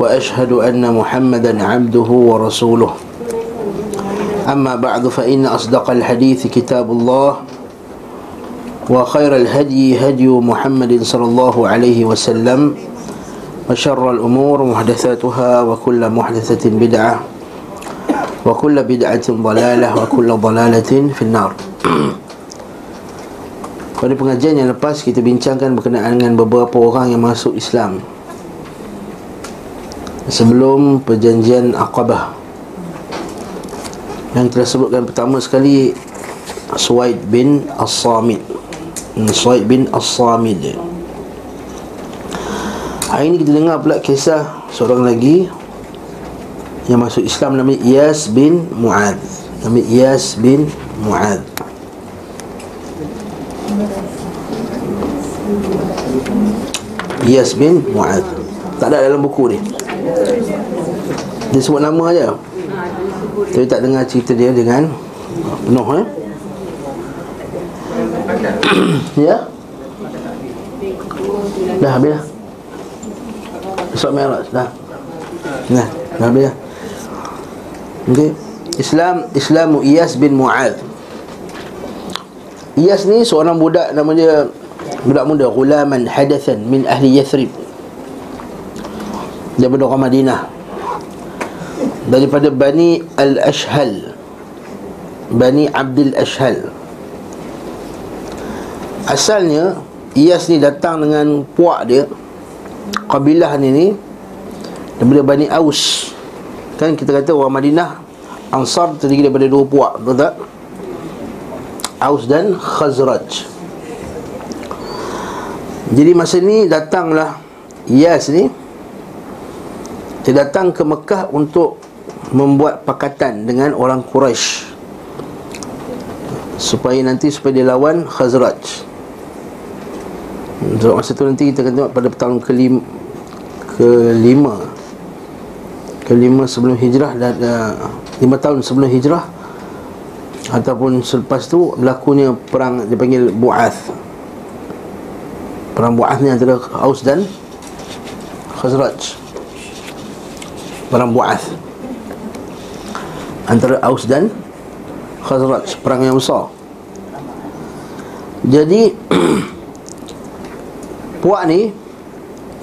واشهد ان محمدا عبده ورسوله اما بعد فان اصدق الحديث كتاب الله وخير الهدي هدي محمد صلى الله عليه وسلم وشر الامور محدثاتها وكل محدثه بدعه وكل بدعه ضلاله وكل ضلاله في النار Pada pengajian yang lepas kita bincangkan berkenaan dengan beberapa orang yang masuk Islam sebelum perjanjian Aqabah. Yang kita sebutkan pertama sekali Suwaid bin As-Samid hmm, Suwaid bin As-Samid hari ini kita dengar pula kisah seorang lagi yang masuk Islam namanya Iyas bin Mu'ad namanya Iyas bin Mu'ad Iyas bin Mu'ad tak ada dalam buku ni dia sebut nama aja. Tapi tak dengar cerita dia dengan penuh eh. ya? Dah habis dah. Besok Mi'raj dah. Nah, dah habis dah. Okey. Islam Islamu Iyas bin Mu'ad. Iyas ni seorang budak nama dia budak muda gulaman hadathan min ahli Yathrib. Daripada orang Madinah. Daripada Bani Al-Ashhal. Bani Abdul Ashhal. Asalnya Iyas ni datang dengan puak dia Kabilah ni ni Daripada Bani Aus. Kan kita kata orang Madinah Ansar terdiri daripada dua puak Betul tak? Aus dan Khazraj. Jadi masa ni datanglah Iyas ni Dia datang ke Mekah untuk membuat pakatan dengan orang Quraisy supaya nanti supaya dia lawan Khazraj. So, masa tu nanti kita akan tengok pada tahun kelima kelima. Kelima sebelum hijrah dan uh, lima tahun sebelum hijrah. Ataupun selepas tu berlakunya perang dipanggil Bu'ath. Perang Bu'ath ni antara Aus dan Khazraj perang Bu'ath antara Aus dan Khazraj perang yang besar. Jadi puak ni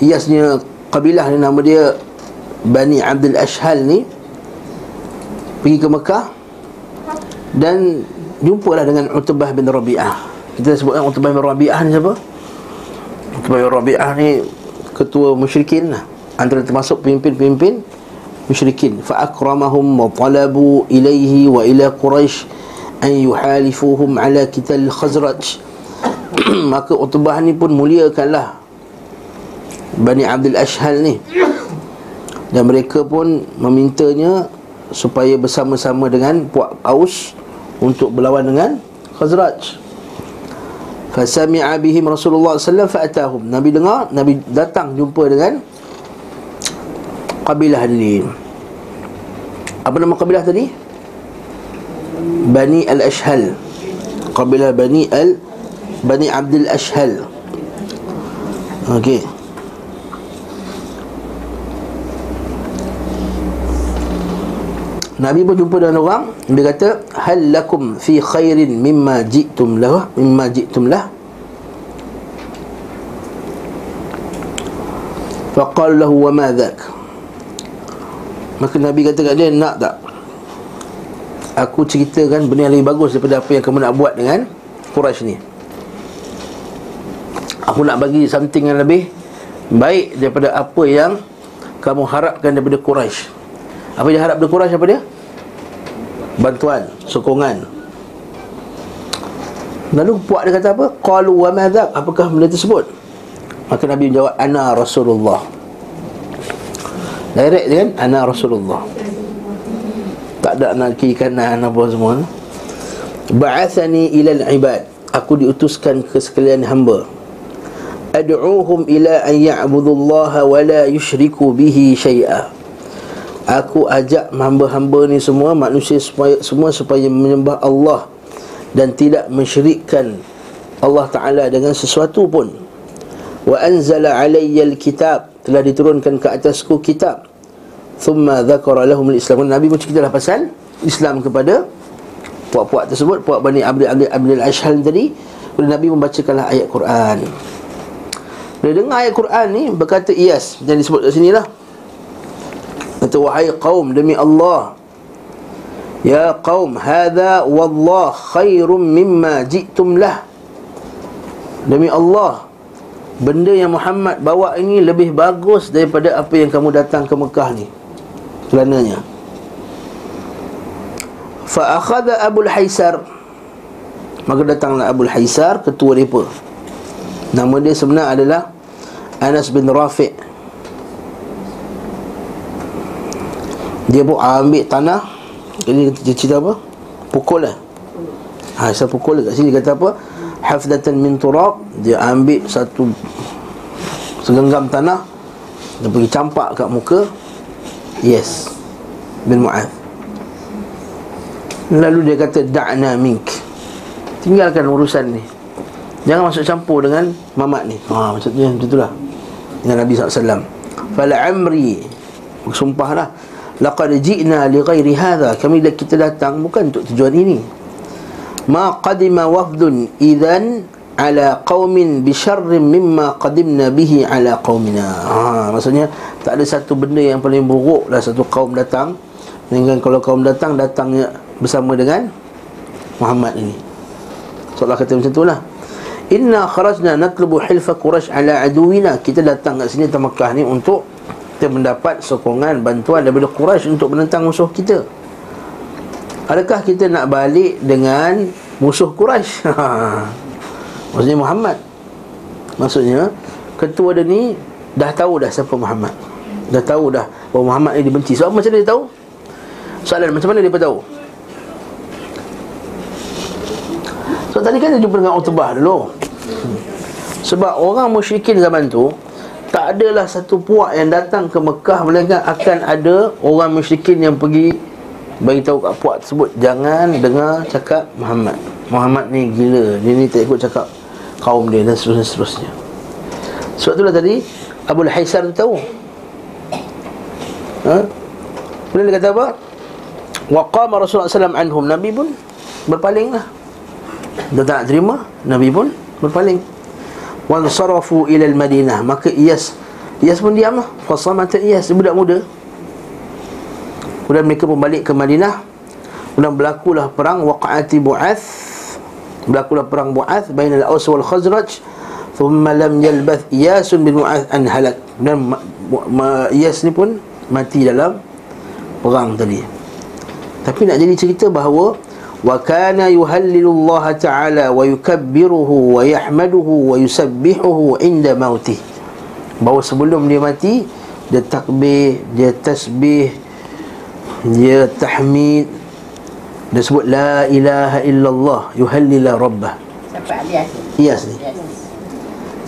iasnya kabilah ni nama dia Bani Abdul Ashhal ni pergi ke Mekah dan jumpalah dengan Utbah bin Rabi'ah. Kita sebutkan Utbah bin Rabi'ah ni siapa? Utbah bin Rabi'ah ni ketua musyrikin lah. Antara termasuk pemimpin-pemimpin musyrikin. Fa akramahum wa talabu ilaihi wa ila quraish an yuhalifuhum ala kital khazraj. Maka utbah ni pun muliakanlah Bani Abdul Ashhal ni. Dan mereka pun memintanya supaya bersama-sama dengan puak Aus untuk berlawan dengan Khazraj. Fasami'a bihim Rasulullah sallallahu alaihi wasallam fa'atahum. Nabi dengar Nabi datang jumpa dengan kabilah ini Apa nama kabilah tadi? Bani Al-Ashhal. Kabilah Bani Al Bani Abdul Ashhal. Okey. Nabi pun jumpa dengan orang. Dia kata Hal lakum fi khairin mimma ji'tum lah Mimma ji'tum lah. Faqal lahu wa ma dhak Maka Nabi kata kat dia Nak tak? Aku ceritakan benda yang lebih bagus Daripada apa yang kamu nak buat dengan Quraisy ni. Aku nak bagi something yang lebih Baik daripada apa yang Kamu harapkan daripada Quraisy Apa yang harap daripada Quraisy apa dia? Bantuan, sokongan. Lalu puak dia kata apa? Qalu wa Apakah benda tersebut? Maka Nabi menjawab Ana Rasulullah Direct dia kan Ana Rasulullah. Tak ada nak kiri kanan apa semua. Ba'athani ilal ibad Aku diutuskan ke sekalian hamba. Ad'uhum ila an ya'budullaha wa la yushriku bihi syai'a Aku ajak hamba-hamba ni semua manusia supaya semua supaya menyembah Allah dan tidak mensyirikkan Allah Taala dengan sesuatu pun. Wa anzala alayya alkitab telah diturunkan ke atasku kitab. Thumma dzakara lahum alislam. Nabi pun ceritalah pasal Islam kepada puak-puak tersebut, puak Bani Abdul Abdul Abdul Ashhal tadi. Kemudian Nabi membacakanlah ayat Quran. Bila dengar ayat Quran ni berkata iyas yang disebut kat sini lah Kata wahai kaum demi Allah Ya kaum Hada wallah khairum mimma jitum lah Demi Allah Benda yang Muhammad bawa ini lebih bagus daripada apa yang kamu datang ke Mekah ni. Kelananya Fa'akhada Abu Haisar. Maka datanglah Abu Haisar Ketua mereka Nama dia sebenar adalah Anas bin Rafiq Dia pun ambil tanah. Ini cerita apa? Pukul lah. Ha, Saya pukul kat sini. Kata apa? Hafdatan min turab Dia ambil satu Segenggam tanah Dia pergi campak kat muka Yes Bin Mu'ad Lalu dia kata Da'na mink. Tinggalkan urusan ni. Jangan masuk campur dengan Mamat ni. Ha, Maksudnya macam itulah. Dengan Nabi SAW Fala amri. Sumpahlah laqad ji'na li ghairi hadha. Kami dah kita datang bukan untuk tujuan ini ma qadima wafdun idan ala qaumin bi syarrin mimma qadimna bihi ala qaumina. Ha maksudnya tak ada satu benda yang paling buruk lah satu kaum datang. Dengan kalau kaum datang datangnya bersama dengan Muhammad ini. So Allah kata macam itulah inna kharajna natlubu hilfa quraish ala aduwina. Kita datang kat sini ke Mekah ni untuk kita mendapat sokongan bantuan daripada Quraisy untuk menentang musuh kita. Adakah kita nak balik dengan musuh Quraisy? Maksudnya Muhammad. Maksudnya ketua dia ni dah tahu dah siapa Muhammad. Dah tahu dah bahawa Muhammad ni dibenci. Sebab macam mana dia tahu? Soalan macam mana dia tahu? So tadi kan dia jumpa dengan Utbah dulu. Sebab orang musyrikin zaman tu tak adalah satu puak yang datang ke Mekah melainkan akan ada orang musyrikin yang pergi bagi tahu kat puak tersebut jangan dengar cakap Muhammad. Muhammad ni gila. Dia ni tak ikut cakap kaum dia dan seterusnya seterusnya. Sebab itulah tadi Abu Haisar tahu. Ha? Kemudian dia kata apa? Wa qama Rasulullah SAW anhum Nabi pun berpaling lah Dia tak terima Nabi pun berpaling wansarafu ila al-Madinah maka Iyas Iyas pun diam lah fasamata Iyas budak muda Kemudian mereka pun balik ke Madinah. Kemudian berlakulah perang Waqa'ati Bu'ath. Berlakulah perang Bu'ath Bainal Aus wal Khazraj. Thumma lam yalbath Iyasun bin Mu'ath an halak. Dan Iyas ni pun mati dalam perang tadi. Tapi nak jadi cerita bahawa Wa kana yuhallilu Allah Ta'ala Wa yukabbiruhu Wa yahmaduhu Wa yusabbihuhu Inda mautih Bahawa sebelum dia mati Dia takbir Dia tasbih dia tahmid. Dia sebut la ilaha illallah yuhallila rabbah. Sampai yes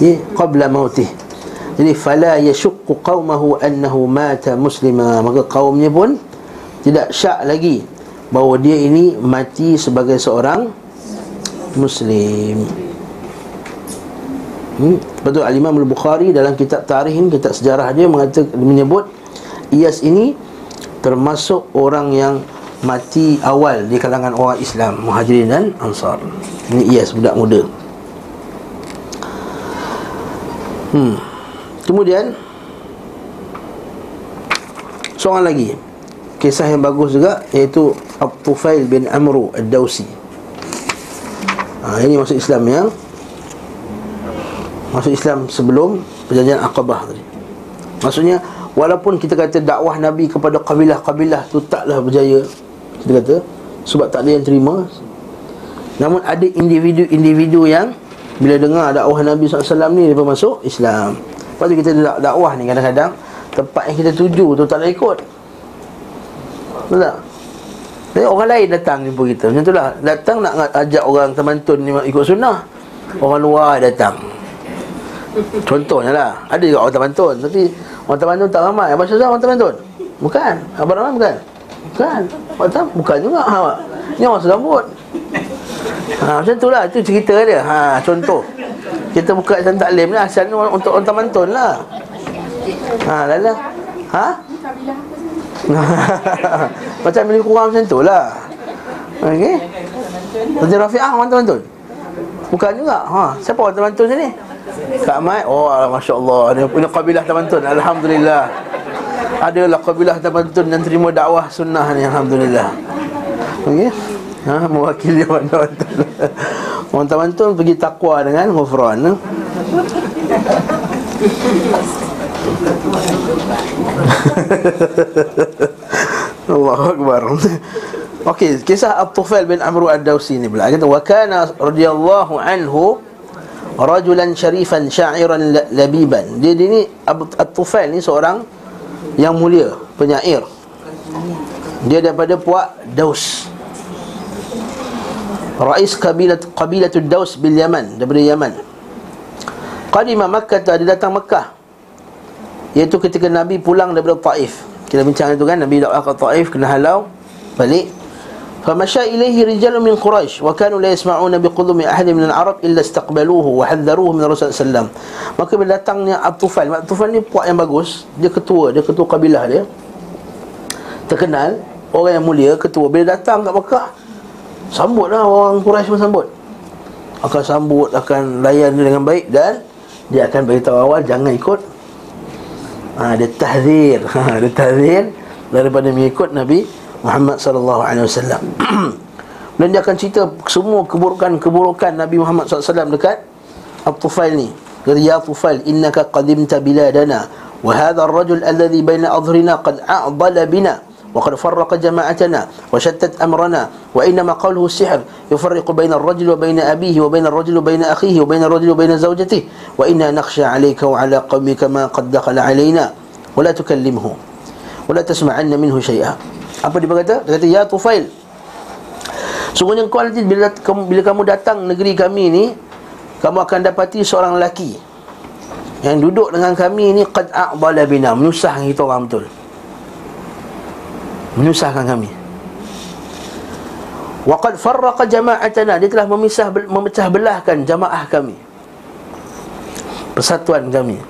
ya qabla mautih. Jadi fala yashqu qaumahu annahu mata muslima. Maka kaumnya pun tidak syak lagi bahawa dia ini mati sebagai seorang muslim. Hmm? Betul Al-Imam Al-Bukhari dalam kitab tarikh ini kitab sejarah dia mengatakan menyebut Iyas ini termasuk orang yang mati awal di kalangan orang Islam, Muhajirin dan Ansar. Ini Iyas budak muda. Hmm. Kemudian seorang lagi kisah yang bagus juga iaitu Ab-Tufail bin Amru Ad-Dawsi ha, Ini masuk Islam ya Masuk Islam sebelum perjanjian Aqabah tadi Maksudnya Walaupun kita kata dakwah Nabi kepada kabilah-kabilah tu taklah berjaya. Kita kata Sebab tak ada yang terima. Namun ada individu-individu yang Bila dengar dakwah Nabi SAW ni Dia masuk Islam. Lepas tu kita dakwah ni kadang-kadang Tempat yang kita tuju tu tak nak ikut. Betul tak? Jadi orang lain datang jumpa kita. Macam itulah Datang nak ajak orang temantun ni ikut sunnah Orang luar datang Contohnya lah. Ada juga orang temantun Tapi orang temantun tak ramai. Abang Syazah orang temantun Bukan. Abang Rahman bukan. Bukan. Orang bukan juga ha, Ni orang sambut ha, Macam tu lah. Itu cerita dia. Ha, Contoh. Kita buka Islam Taklim lah Asal ni untuk orang temantun lah. Ha, lala Ha? Macam milik kurang macam tu lah. Okey. Nanti Rafi'ah orang temantun Bukan juga. Ha, Siapa orang temantun sini? Kak Mat Oh Masya Allah Ada punya kabilah temantun Alhamdulillah. Adalah kabilah temantun Yang terima dakwah sunnah ni Alhamdulillah. Okey. Ha, Mewakili orang temantun Orang temantun pergi takwa dengan Ghufran ha? Allahu Akbar. Okey, kisah At-Tufail bin Amru Ad-Dawsi ni pula. Kata wa kana radhiyallahu anhu rajulan syarifan sya'iran labiban. Dia, dia ni At-Tufail ni seorang yang mulia, penyair. Dia daripada puak Daus. Rais kabilat qabilatud Daus bil Yaman, daripada Yaman. Qadima Makkah dia datang Makkah. Iaitu ketika Nabi pulang daripada Taif. Kita bincang itu kan Nabi dakwah ke Taif kena halau balik فمشى إليه رجال من قريش وكانوا لا يسمعون بقدوم أحد من العرب إلا استقبلوه وحذروه من الرسول صلى الله عليه وسلم maka bila datangnya At-Tufal At-Tufal ni puak yang bagus dia ketua dia ketua kabilah dia terkenal orang yang mulia ketua bila datang kat Mekah sambutlah orang Quraisy pun sambut akan sambut akan layan dia dengan baik dan dia akan beritahu awal jangan ikut ha, dia tahzir ha, dia tahzir daripada mengikut Nabi Muhammad sallallahu alaihi wasallam. Dan dia akan cerita semua keburukan-keburukan Nabi Muhammad SAW dekat At-Tufail ni. Ya Tufail, innaka qadimta biladana wa hadha ar-rajul alladhi baina adhrina qad a'dala bina wa qad farraqa jama'atana wa shattat amrana wa inna ma qawluhu sihr yufarriqu baina ar-rajul wa baina abihi wa baina ar-rajul wa baina akhihi wa baina ar-rajul wa baina zawjatihi wa inna nakhsha 'alayka wa 'ala apa dia berkata? Dia kata, Ya Tufail Sungguhnya kau nanti bila, bila kamu datang negeri kami ni Kamu akan dapati seorang lelaki Yang duduk dengan kami ni Qad a'bala bina. Menyusahkan kita orang betul? Menyusahkan kami. Waqad farraqa jama'atana. Dia telah memisah, memecah belahkan jamaah kami. Persatuan kami.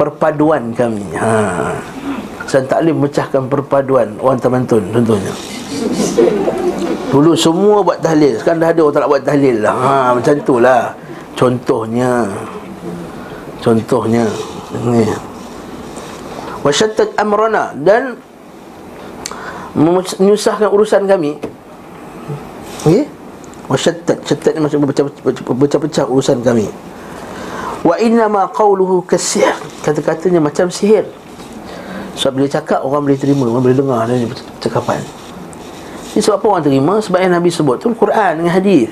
Perpaduan kami Haa dan taklim memecahkan perpaduan orang temantun contohnya. Dulu semua buat tahlil. Sekarang dah ada orang tak nak buat tahlil lah ha, macam tu lah contohnya. Contohnya. Ni. Wasyattat amrana. Dan menyusahkan urusan kami. Okey? Wasyattat syattat ni macam pecah-pecah urusan kami. Wa inna ma qawluhu kasih. Kata-katanya macam sihir sebab bila cakap orang boleh terima Orang boleh dengar dari cakapan Ini sebab apa orang terima? Sebab yang Nabi sebut tu Quran dengan hadis.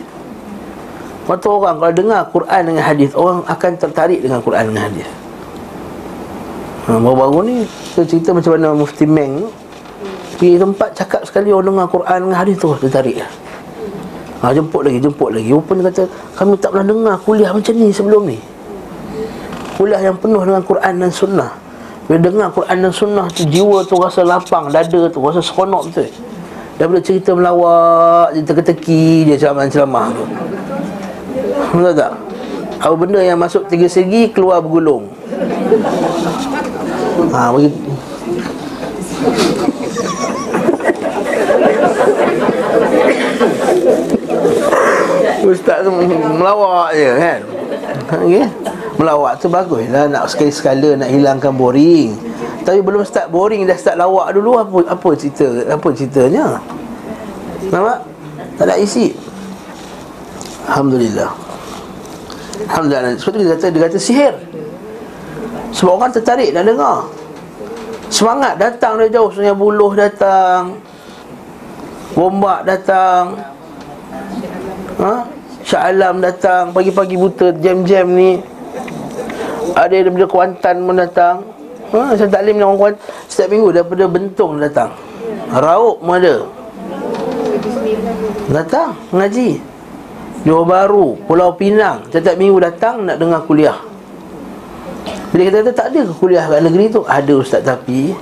Waktu orang kalau dengar Quran dengan hadis Orang akan tertarik dengan Quran dengan hadis. Ha, Baru-baru ni Kita cerita macam mana Mufti Meng Pergi tempat cakap sekali Orang dengar Quran dengan hadis tu Tertarik lah. Ha, Jemput lagi, jemput lagi. Rupanya kata Kami tak pernah dengar kuliah macam ni sebelum ni. Kuliah yang penuh dengan Quran dan Sunnah bila dengar Quran dan Sunnah tu Jiwa tu rasa lapang Dada tu rasa seronok betul? Daripada cerita melawak Cerita keteki Dia ceramah-ceramah tu. Betul tak? Apa benda yang masuk tiga segi Keluar bergulung. Ha, begitu Ustaz tu melawak je kan? Okay Melawak tu bagus lah Nak sekali-sekala nak hilangkan boring. Tapi belum start boring Dah start lawak dulu Apa apa cerita Apa ceritanya? Nampak? Tak ada isi. Alhamdulillah. Alhamdulillah. Sebab tu dia kata Dia kata sihir. Sebab orang tertarik nak dengar. Semangat datang dari jauh Sungai Buluh datang. Gombak datang. Ha? Syah Alam datang. Pagi-pagi buta Jam-jam ni ada daripada Kuantan pun datang. Ha, Saya taklim dengan orang Kuantan Setiap minggu daripada Bentong datang. Rauk pun ada. Datang Ngaji. Johor Baru Pulau Pinang. Setiap minggu datang Nak dengar kuliah. Bila kita kata tak ada kuliah kat negeri tu Ada ustaz tapi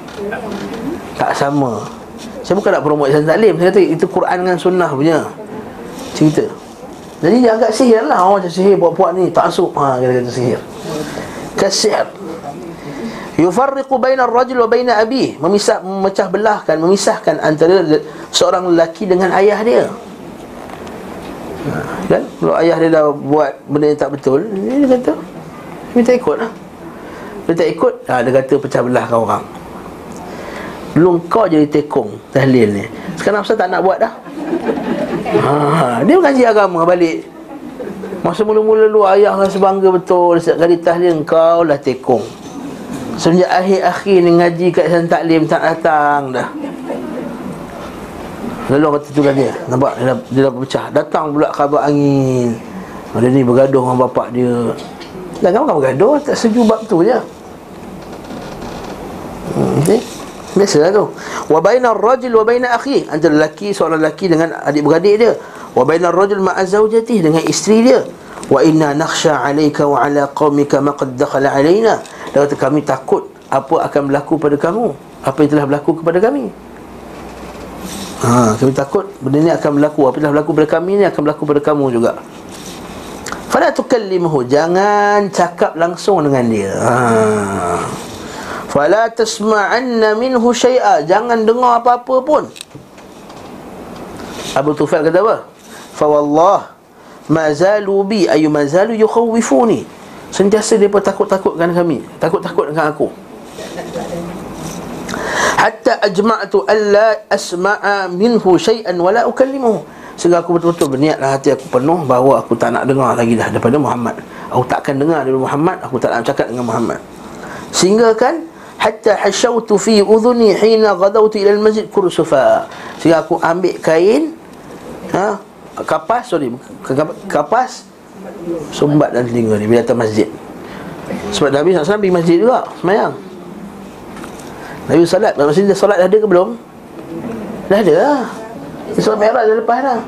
Tak sama. Saya bukan nak promote Islam Taklim. Saya kata itu Quran dengan sunnah punya Cerita. Jadi dia agak sihir lah. Orang macam sihir buat-buat ni Tak masuk. Ha, Kata-kata sihir Kasihir Yufarriqu baina ar-rajul wa baina abi memisah memecah belahkan memisahkan antara seorang lelaki dengan ayah dia. Ha, kan kalau ayah dia dah buat benda yang tak betul, dia kata minta ikut lah. Dia tak ikut, ha, dia kata pecah belahkan orang. Belum kau jadi tekong tahlil ni. Sekarang apa tak nak buat dah? Ha, dia mengaji agama balik. Masa mula-mula lu ayah rasa bangga betul Setiap kali tahlil kau lah tekong. Semenjak akhir-akhir ni ngaji kat Islam Taklim tak datang dah. Lalu kata tu kan dia Nampak dia dah, dia dah berpecah Datang pula khabar angin. Dia ni bergaduh dengan bapak dia. Dan kamu kan bergaduh Tak sejuk bab tu je. Hmm? Biasalah tu. Wa baina rajul wa baina akhi. Antara lelaki seorang lelaki dengan adik-beradik dia Wa baina rajul ma'a zawjatih Dengan isteri dia. Wa inna nakhsha alaika wa ala qawmika maqad dakhala alaina kata kami takut apa akan berlaku pada kamu. Apa yang telah berlaku kepada kami. Ha, Kami takut benda ni akan berlaku. Apa yang telah berlaku pada kami ni akan berlaku pada kamu juga. Fala tukallimuhu Jangan cakap langsung dengan dia. Ha. Fala tasma'anna minhu syai'a Jangan dengar apa-apa pun. Abu Tufail kata apa? Fawallah Ma zalu bi ayu ma zalu yukhawifuni Sentiasa pun takut-takutkan kami Takut-takut dengan aku. Hatta ajma'tu alla asma'a minhu syai'an wala ukallimuhu. Sehingga aku betul-betul berniatlah hati aku penuh Bahawa aku tak nak dengar lagi dah daripada Muhammad. Aku takkan dengar daripada Muhammad Aku tak nak cakap dengan Muhammad. Sehingga kan Hatta hasyautu fi udhuni hina gadautu ilal masjid kursufa. Sehingga aku ambil kain ha, Kapas, sorry Kapas Sumbat dan telinga ni Bila datang masjid. Sebab Nabi SAW pergi masjid juga Semayang. Nabi salat Masjid dia salat dah ada ke belum? Dah ada lah. Salat merah dah lepas dah.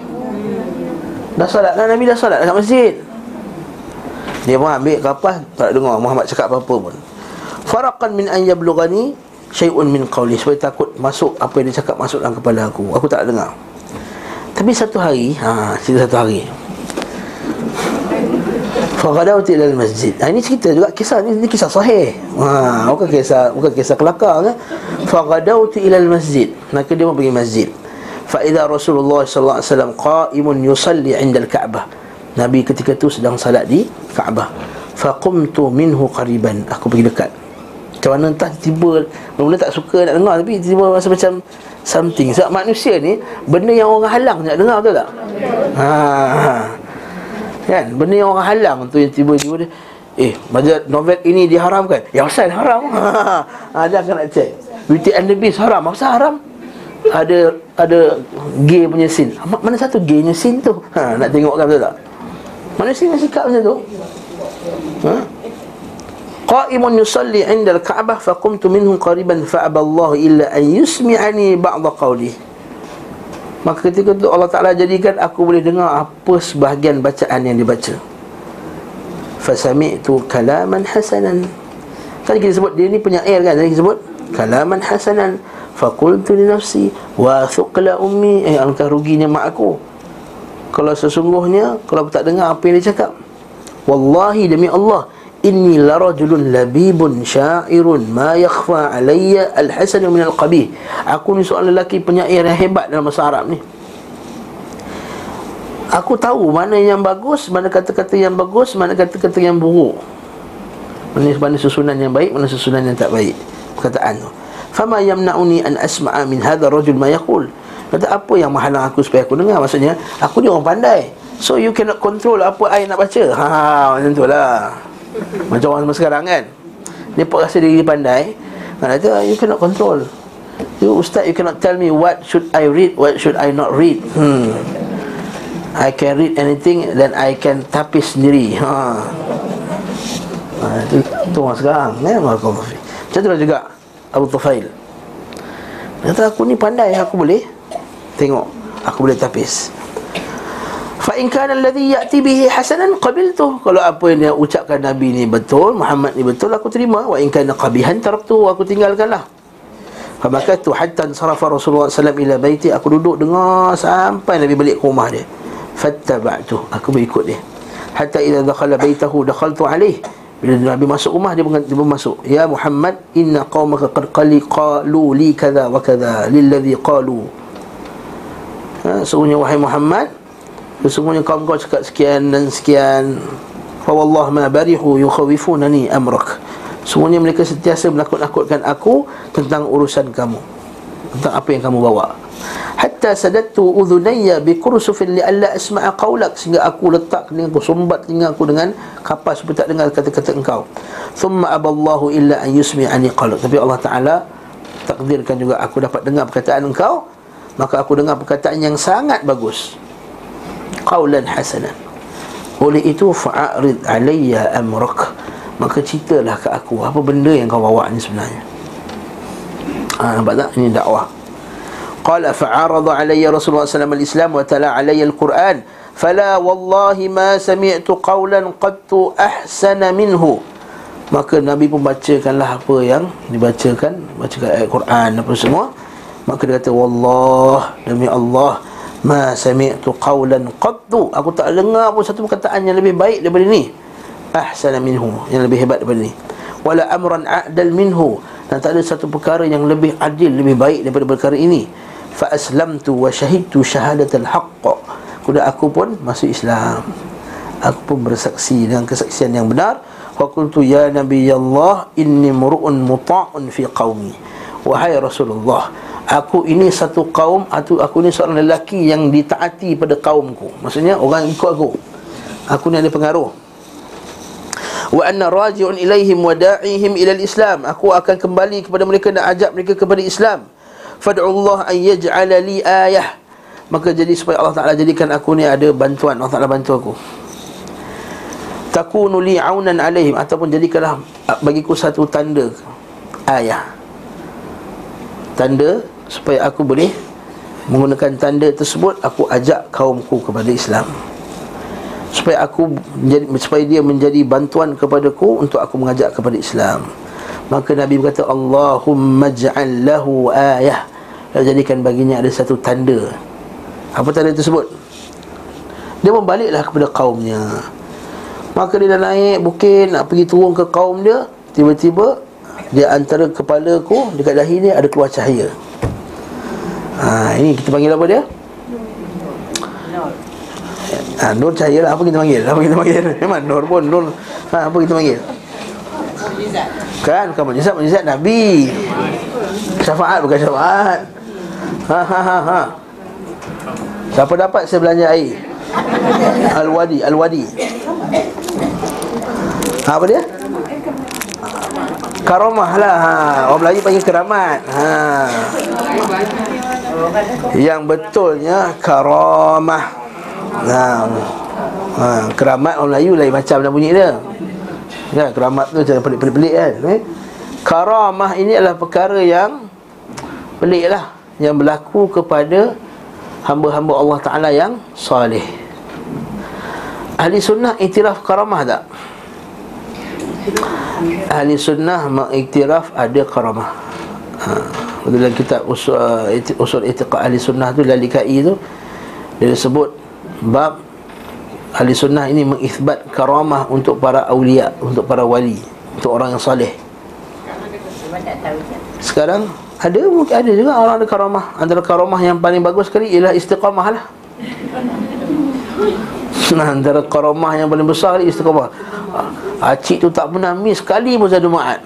Dah salat kan Nabi dah salat dekat masjid. Dia pun ambil kapas Tak dengar Muhammad cakap apa-apa pun. Faraqan min an yablugani Syai'un min qawli Supaya takut masuk Apa yang dia cakap masuk dalam kepala aku. Aku tak dengar Tapi satu hari ha, Cerita satu hari Faghadawtu ila masjid. Ha, ini cerita juga kisah ni, ini kisah sahih. Ha, bukan kisah bukan kisah kelakar kan. Faghadawtu ila masjid. Maka dia pergi masjid. Fa idza Rasulullah sallallahu alaihi wasallam qa'imun yusalli 'inda al-Ka'bah. Nabi ketika itu sedang salat di Kaabah. Fa qumtu minhu qariban. Aku pergi dekat. Macam mana entah tiba Mula tak suka nak dengar Tapi tiba rasa macam Something Sebab manusia ni Benda yang orang halang nak dengar betul tak? Ha, Kan? Benda yang orang halang tu yang tiba-tiba dia Eh, baca novel ini diharamkan Ya asal haram ha, Dia akan nak cek Beauty and the Beast haram Apa haram? Ada ada gay punya scene Mana satu gay punya scene tu? Ha, nak tengok kan betul tak? Scene yang sikap macam tu? Ha? Qa'imun yusalli inda al-Ka'bah Faqumtu minhum qariban Fa'aballahu illa an yusmi'ani ba'da qawlih Maka ketika itu Allah Ta'ala jadikan aku boleh dengar apa sebahagian bacaan yang dibaca. Fasami'tu kalaman hasanan. Tadi kita sebut dia ni penyair kan Tadi kita sebut? Kalaman hasanan. Fakultu li nafsi Wa thuqla ummi. Eh alangkah ruginya mak aku. Kalau sesungguhnya Kalau aku tak dengar apa yang dia cakap Wallahi demi Allah Inni larajulun labibun syairun ma yakhfa alayya al-hasan min al-qabih. Aku ni seorang lelaki penyair yang hebat dalam bahasa Arab ni. Aku tahu mana yang bagus, mana kata-kata yang bagus, mana kata-kata yang buruk. Mana, mana susunan yang baik, mana susunan yang tak baik. Perkataan tu. Fama yamna'uni an asma'a min hadha rajul ma yaqul. Kata apa yang menghalang aku supaya aku dengar? Maksudnya, aku ni orang pandai. So you cannot control apa I nak baca. Ha, macam tu lah. Macam orang zaman sekarang kan? Dia pun rasa diri pandai. Kata you cannot control. You ustaz you cannot tell me what should I read What should I not read. Hmm. I can read anything Then I can tapis sendiri. Ha. itu, itu orang sekarang. Macam tu lah juga Abu Tufail. Kata aku ni pandai Aku boleh Tengok. Aku boleh tapis Fa in kana alladhi ya'ti bihi hasanan qabiltu. Kalau apa yang dia ucapkan Nabi ni betul, Muhammad ni betul, aku terima. Wa in kana qabihan taraktu, aku tinggalkanlah. Fa makatu hatta sarafa Rasulullah sallallahu ila baiti, aku duduk dengar sampai Nabi balik ke rumah dia. Fattaba'tu, aku berikut dia. Hatta idza dakhala baitahu dakhaltu alayhi. Bila Nabi masuk rumah dia, dia pun masuk. Ya Muhammad, inna qaumaka qad qalu li kadha wa kadha lilladhi qalu. Ha, sungguhnya wahai Muhammad, Sesungguhnya kaum kau cakap sekian dan sekian. Fa wallah ma barihu yukhawifunani amrak. Semuanya mereka sentiasa menakut-nakutkan aku Tentang urusan kamu. Tentang apa yang kamu bawa. Hatta sadattu udhunayya bi kursufin li alla asma'a qawlak. Sehingga aku letak dengan aku Sumbat telinga aku dengan kapas Supaya tak dengar kata-kata engkau. Thumma aballahu illa an yusmi'ani qawlak. Tapi Allah Ta'ala takdirkan juga aku dapat dengar perkataan engkau. Maka aku dengar perkataan yang sangat bagus qawlan hasanan oleh itu fa'arid alayya amrak. Maka ceritalah ke aku apa benda yang kau bawa ni sebenarnya? Ha, nampak tak? Ini dakwah. Qala fa'arada alayya rasulullah sallallahu alaihi wasallam wa tala alayya al-quran fala wallahi ma sami'tu qawlan qattu ahsana minhu. Maka nabi pun bacakanlah apa yang dibacakan bacakan ayat Quran apa semua. Maka dia kata wallah demi Allah Ma sami'tu qawlan qattu Aku tak dengar pun satu perkataan yang lebih baik daripada ni. Ahsana minhu Yang lebih hebat daripada ni. Wala amran a'dal minhu. Dan tak ada satu perkara yang lebih adil Lebih baik daripada perkara ini. Fa aslamtu wa syahidtu syahadatal haqq. Kuda aku pun masuk Islam. Aku pun bersaksi dengan kesaksian yang benar. Wa qultu ya Nabi Allah Inni muru'un muta'un fi qawmi Wahai Rasulullah Aku ini satu kaum atau aku ini seorang lelaki yang ditaati pada kaumku. Maksudnya orang ikut aku. Aku ni ada pengaruh. Wa anna raji'un ilaihim wa da'ihim ila islam Aku akan kembali kepada mereka dan ajak mereka kepada Islam. Fad'u Allah an yaj'ala li ayah. Maka jadi supaya Allah Taala jadikan aku ni ada bantuan. Allah Taala bantu aku. Takunu li 'aunan alaihim ataupun jadikanlah bagiku satu tanda ayah. Tanda supaya aku boleh menggunakan tanda tersebut aku ajak kaumku kepada Islam. Supaya aku menjadi, supaya dia menjadi bantuan kepadaku untuk aku mengajak kepada Islam. Maka Nabi berkata Allahumma ja'al lahu ayah. Jadikan baginya ada satu tanda. Apa tanda tersebut? Dia membaliklah kepada kaumnya. Maka dia dah naik bukit nak pergi turun ke kaum dia tiba-tiba dia antara kepalaku dekat dahi dia ada keluar cahaya Ha, ini kita panggil apa dia? Ha, Nur cahaya lah. Apa kita panggil? Apa kita panggil? Memang Nur pun Nur. Ha, apa kita panggil? Kan, bukan mujizat, mujizat Nabi. Syafaat bukan syafaat. Ha ha ha ha. Siapa dapat saya belanja air? Al-Wadi, Al-Wadi. Ha, apa dia? Karamah lah ha. Orang Melayu panggil keramat ha. Yang betulnya Karamah ha. ha. Keramat orang Melayu lain macam dah bunyi dia ya, Keramat tu macam pelik-pelik kan eh? Karamah ini adalah perkara yang Pelik lah Yang berlaku kepada Hamba-hamba Allah Ta'ala yang Salih Ahli sunnah itiraf karamah tak? Ahli sunnah mengiktiraf ada karamah. Ha. Dalam kitab usul, uh, usul itiqah ahli sunnah tu Lalikai tu Dia sebut Bab Ahli sunnah ini mengisbat karamah untuk para awliya Untuk para wali Untuk orang yang salih. Sekarang ada mungkin ada juga orang ada karamah. Antara karamah yang paling bagus sekali Ialah istiqamah lah. Nah, antara karamah yang paling besar istiqamah Acik tu tak pernah miss sekali pun satu Jumaat.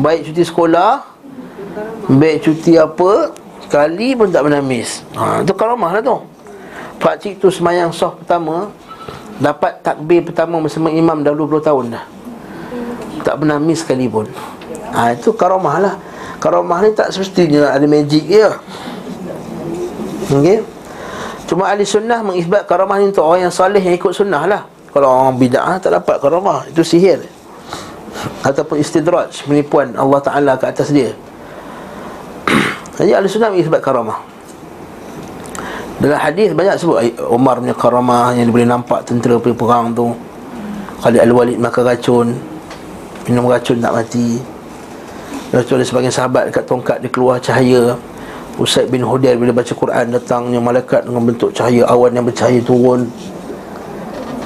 Baik cuti sekolah Baik cuti apa Sekali pun tak pernah miss. Ha, Itu karamah lah tu. Pak cik tu semayang soh pertama Dapat takbir pertama bersama imam dah 20 tahun dah. Tak pernah miss sekali pun. Ha, Itu karamah lah. Karamah ni tak semestinya ada magic dia. Okay Cuma ahli sunnah mengisbat karamah ni untuk orang yang salih yang ikut sunnah lah kalau orang bid'ah tak dapat karamah Itu sihir Ataupun istidraj Penipuan Allah Ta'ala ke atas dia Jadi ahli sunnah mengisbat karamah Dalam hadis banyak sebut Umar punya karamah yang boleh nampak tentera pergi perang tu. Khalid Al-Walid makan racun. Minum racun tak mati. Lepas tu ada sebagian sahabat dekat tongkat dia keluar cahaya. Usaid bin Hudair bila baca Quran datangnya malaikat dengan bentuk cahaya awan yang bercahaya turun.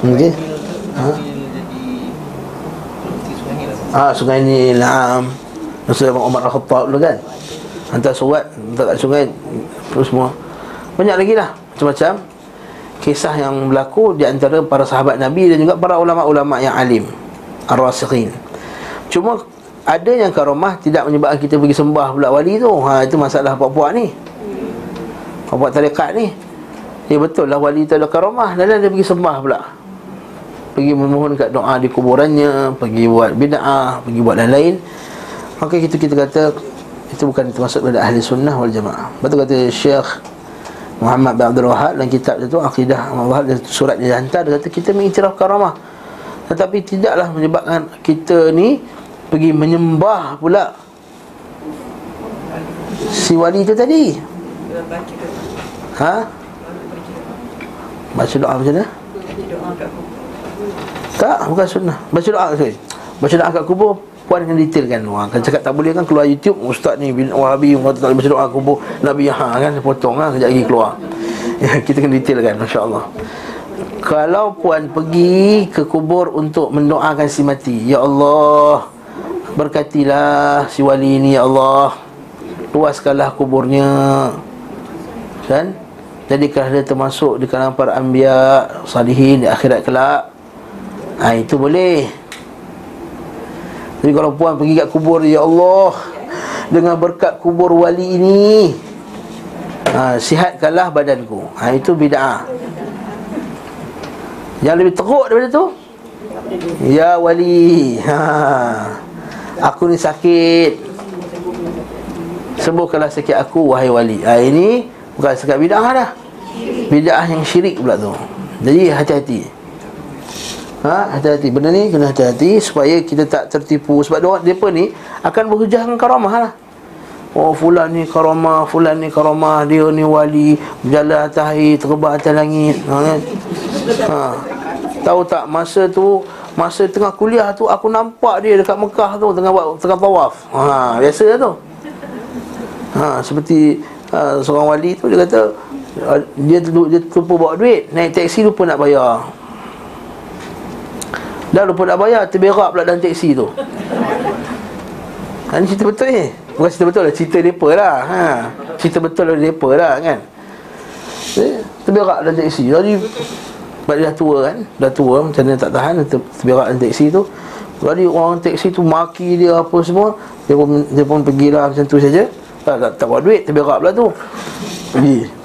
Okey. Ha? Ah, sungai ni Naam. Masa Umar Al-Khattab dulu kan. Hantar surat, hantar kat sungai terus semua. Banyak lagi lah Macam-macam Kisah yang berlaku Di antara para sahabat Nabi Dan juga para ulama-ulama yang alim Ar-Rasikhin Cuma ada yang karomah Tidak menyebabkan kita pergi sembah pula wali tu ha, Itu masalah puak-puak ni Puak-puak tarikat ni Ya betul lah wali tu ada karomah Dan dia pergi sembah pula Pergi memohon kat doa di kuburannya Pergi buat bida'ah Pergi buat lain-lain. Maka kita kita kata Itu bukan termasuk pada ahli sunnah wal jamaah. Betul kata Syekh Muhammad bin Abdul Wahab dalam kitab itu akidah Allah dan surat dia hantar dia kata kita mengiktiraf karamah tetapi tidaklah menyebabkan kita ni pergi menyembah pula si wali itu tadi. Ha? Baca doa macam mana tak bukan sunnah. Baca doa sorry. baca doa kat kubur Puan akan detailkan. Wah, Kan cakap tak boleh kan keluar YouTube Ustaz ni bin Wahabi Mengata tak baca doa kubur. Nabi ha, kan Potong lah Kejap lagi keluar. Ya, Kita kena detailkan Masya Allah kalau puan pergi ke kubur untuk mendoakan si mati Ya Allah Berkatilah si wali ini Ya Allah. Luaskanlah kuburnya. Kan? Jadikanlah dia termasuk di kalangan para anbiya Salihin di akhirat kelak ha, Itu boleh. Jadi kalau puan pergi kat kubur Ya Allah Dengan berkat kubur wali ini ha, Sihatkanlah badanku. Ha, Itu bid'ah. Yang lebih teruk daripada tu? Ya wali. Ha, Aku ni sakit. Sembuhkanlah sakit aku Wahai wali. Ha, Ini bukan sekat bid'ah dah. Bid'ah yang syirik pula tu. Jadi hati-hati Ha, hati-hati benda ni kena hati-hati supaya kita tak tertipu sebab dia depa ni akan berhujah dengan karamah lah. Oh fulan ni karamah, fulan ni karamah, dia ni wali, berjalan atas air, terbang atas langit. Ha, kan? ha. Tahu tak masa tu masa tengah kuliah tu aku nampak dia dekat Mekah tu tengah buat tengah tawaf. Ha, biasa tu. Ha, seperti uh, seorang wali tu dia kata uh, dia dia terlupa bawa duit, naik teksi lupa nak bayar. Dah lupa nak bayar Terberak pula dalam teksi tu. Ha, Ini cerita betul ni. Bukan cerita betul lah Cerita mereka lah ha. Cerita betul dari mereka lah kan. Eh, Terberak dalam teksi. Jadi Sebab dia dah tua kan Dah tua Macam mana tak tahan Terberak dalam teksi tu. Jadi orang teksi tu Maki dia apa semua Dia pun, dia pun pergilah macam tu saja. Tak, tak, tak bawa duit Terberak pula tu. Pergi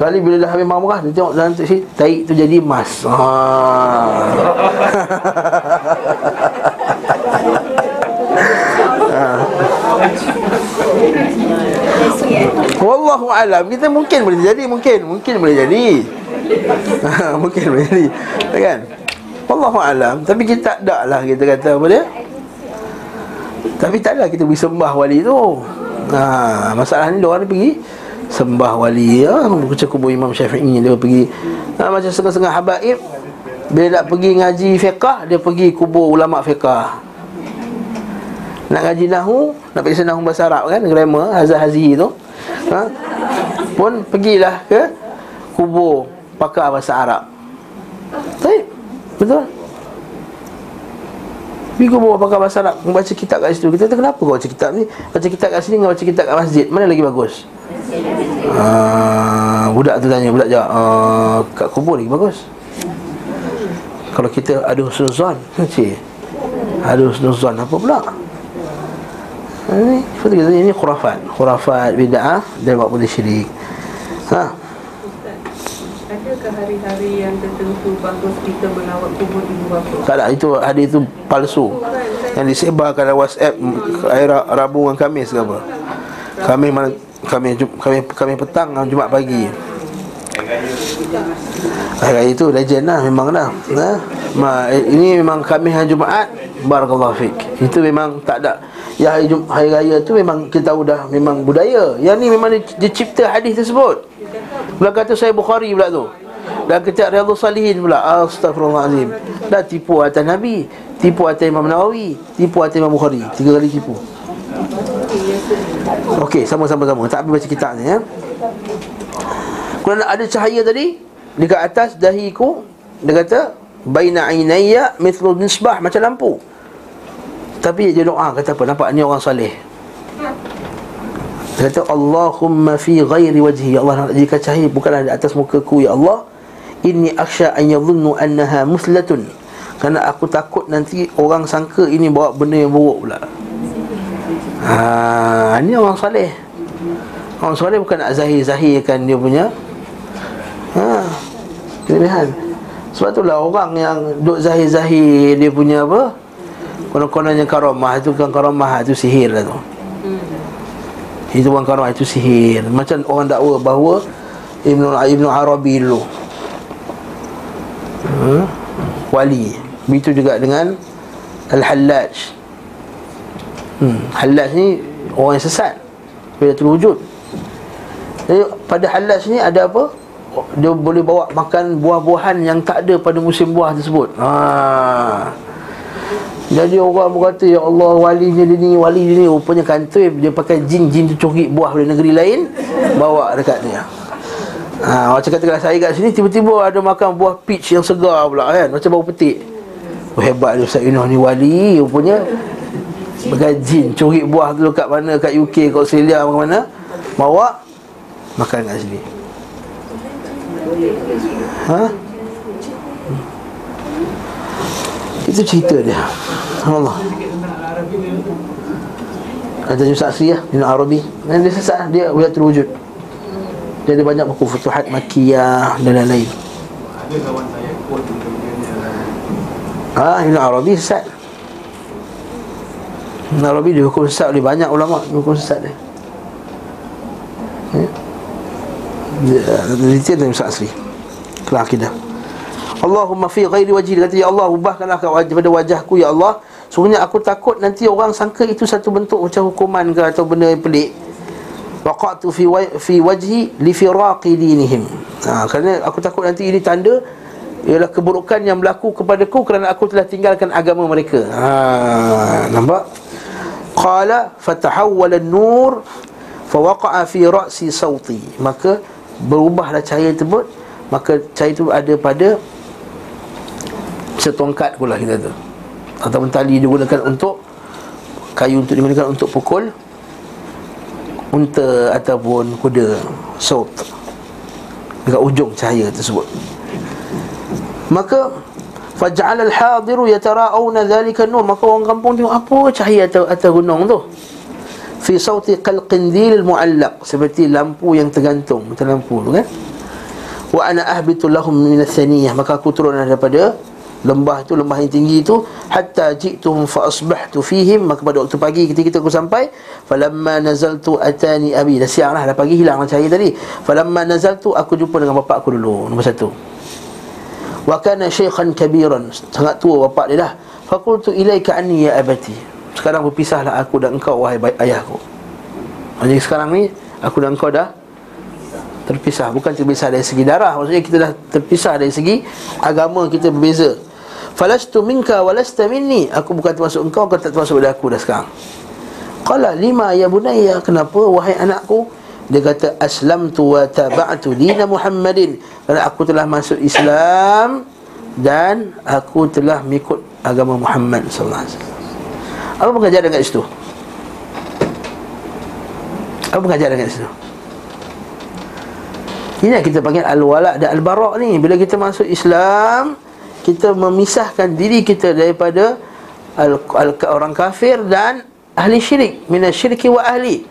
Sekali bila dah habis marah Dia tengok dalam teksi Taik tu jadi emas. Ha. Wallahu alam. Kita mungkin boleh jadi mungkin mungkin boleh jadi. Mungkin boleh jadi. Kan? Wallahu alam. Tapi kita tak ada lah kita kata apa dia? Tapi tak ada kita pergi sembah wali tu. Ha, masalah ni orang pergi sembah wali. Ya baca kubur Imam Syafi'i dia pergi ha, macam setengah-setengah habaib bila nak pergi ngaji fiqah dia pergi kubur ulama fiqah. Nak ngaji nahu nak pergi nahu bahasa Arab kan grammar hazal hazi tu ha? pun pergilah ke kubur pakar bahasa Arab. Baik, betul? Pergi kubur pakar bahasa Arab Membaca kitab kat situ. Kita kata kenapa kau baca kitab ni? Baca kitab kat sini Dengan baca kitab kat masjid Mana lagi bagus uh, Budak tu tanya Budak jawab uh, Kat kubur lagi bagus Kalau kita ada husnuzan Cik Ada husnuzan apa pula ini seperti kita ini khurafat khurafat bid'ah dan buat benda syirik ha Adakah hari-hari yang tertentu bagus kita melawat kubur ibu bapa? Tak ada, itu hadis itu palsu. Yang disebarkan dalam WhatsApp hari Rabu dan Khamis ke apa? Kami mana kami kami kami petang dan Jumaat pagi. Hari itu legend lah memang dah. Ha? Ma, ini memang kami hari Jumaat barakallahu fik. Itu memang tak ada. Ya hari, hari raya tu memang kita tahu dah memang budaya. Yang ni memang dia, dia cipta hadis tersebut. Pula kata saya Bukhari pula tu Dan kata Riyadhus Salihin pula Astaghfirullahaladzim Dah tipu atas Nabi Tipu atas Imam Nawawi Tipu atas Imam Bukhari Tiga kali tipu Okey, sama-sama sama. Tak habis baca kitab ni ya. Kerana ada cahaya tadi dekat atas dahiku, dia kata baina ainayya mithlu nisbah macam lampu. Tapi dia doa kata apa? Nampak ni orang soleh. Dia kata Allahumma fi ghairi wajhi ya Allah jadikan cahaya bukanlah di atas muka ku ya Allah. Inni akhsha an yadhunnu annaha muslatun. Kerana aku takut nanti orang sangka ini bawa benda yang buruk pula. Ha, ini orang soleh. Orang soleh bukan nak zahir-zahirkan dia punya ha, kelebihan. Sebab itulah orang yang duk zahir-zahir dia punya apa? Konon-kononnya karamah itu kan karamah itu sihir lah tu. Itu bukan karamah itu sihir. Macam orang dakwa bahawa Ibnu Ibnu Arabi dulu. Ha? Wali. Begitu juga dengan Al-Hallaj hmm. Halas ni orang yang sesat Bila terwujud Jadi pada halas ni ada apa? Dia boleh bawa makan buah-buahan yang tak ada pada musim buah tersebut ha. Jadi orang berkata Ya Allah walinya dia ni Wali dia ni rupanya kantoi Dia pakai jin-jin tu curi buah dari negeri lain Bawa dekat dia Ha, macam kalau saya kat sini Tiba-tiba ada makan buah peach yang segar pula kan Macam bau petik oh, Hebat dia Ustaz Yunuh ni wali Rupanya Bergajin Curi buah tu kat mana? Kat UK Kat Australia Mana? Bawa Makan kat sini. Ha? Itu cerita dia. Allah Ada Yusuf Asri ya? Ibn Arabi. Dan dia sesat Dia boleh terwujud. Dia ada banyak buku Futuhat Makiyah Dan lain-lain. Ada kawan saya dia Ha, Ibn Arabi sesat Narabi dia hukum sesat oleh banyak ulama hukum sesat dia. Ya. Dia Musa Asri. Kelah akidah. Allahumma fi ghairi wajhi kata ya Allah ubahkanlah pada wajahku ya Allah. Sungguhnya aku takut nanti orang sangka itu satu bentuk macam hukuman ke atau benda yang pelik. Waqatu fi fi wajhi li firaqi dinihim. Ha, kerana aku takut nanti ini tanda ialah keburukan yang berlaku kepadaku kerana aku telah tinggalkan agama mereka. Ha, nampak? Qala fatahawwala an-nur fawaqa'a fi ra'si sauti. Maka berubahlah cahaya tersebut, maka cahaya itu ada pada setongkat pula kita tu. Atau tali digunakan untuk kayu untuk digunakan untuk pukul unta ataupun kuda saut dekat ujung cahaya tersebut. Maka Faj'al al-hadiru yatara'awna dhalika nur Maka orang kampung tengok apa cahaya atas, atas gunung tu? Fi sawti qalqindil mu'allaq. Seperti lampu yang tergantung. Macam lampu tu kan? Wa ana ahbitu lahum min thaniyah Maka aku turun daripada lembah tu lembah yang tinggi tu hatta ji'tuhum fa asbahtu fihim. Maka pada waktu pagi ketika aku sampai falamma nazaltu atani abi. Dah siang lah dah pagi hilang cahaya tadi. Falamma nazaltu aku jumpa dengan bapak aku dulu nombor satu Wa kana syaikhan kabiran. Sangat tua bapak dia dah. Fakultu ilaika anni ya abati. Sekarang berpisahlah aku dan engkau wahai ayahku. Jadi sekarang ni Aku dan engkau dah Terpisah. Bukan terpisah dari segi darah Maksudnya kita dah terpisah dari segi Agama kita berbeza. Falastu minka walasta minni. Aku bukan termasuk engkau Kau tak termasuk pada aku dah sekarang. Qala lima ya bunaya Kenapa wahai anakku dia kata aslamtu wa taba'tu dina Muhammadin kerana aku telah masuk Islam dan aku telah mengikut agama Muhammad sallallahu alaihi wasallam. Apa pengajaran kat situ? Apa pengajaran kat situ? Ini yang kita panggil al-wala' dan al-bara' ni Bila kita masuk Islam Kita memisahkan diri kita daripada al- al- Orang kafir dan ahli syirik Minasyirki wa ahli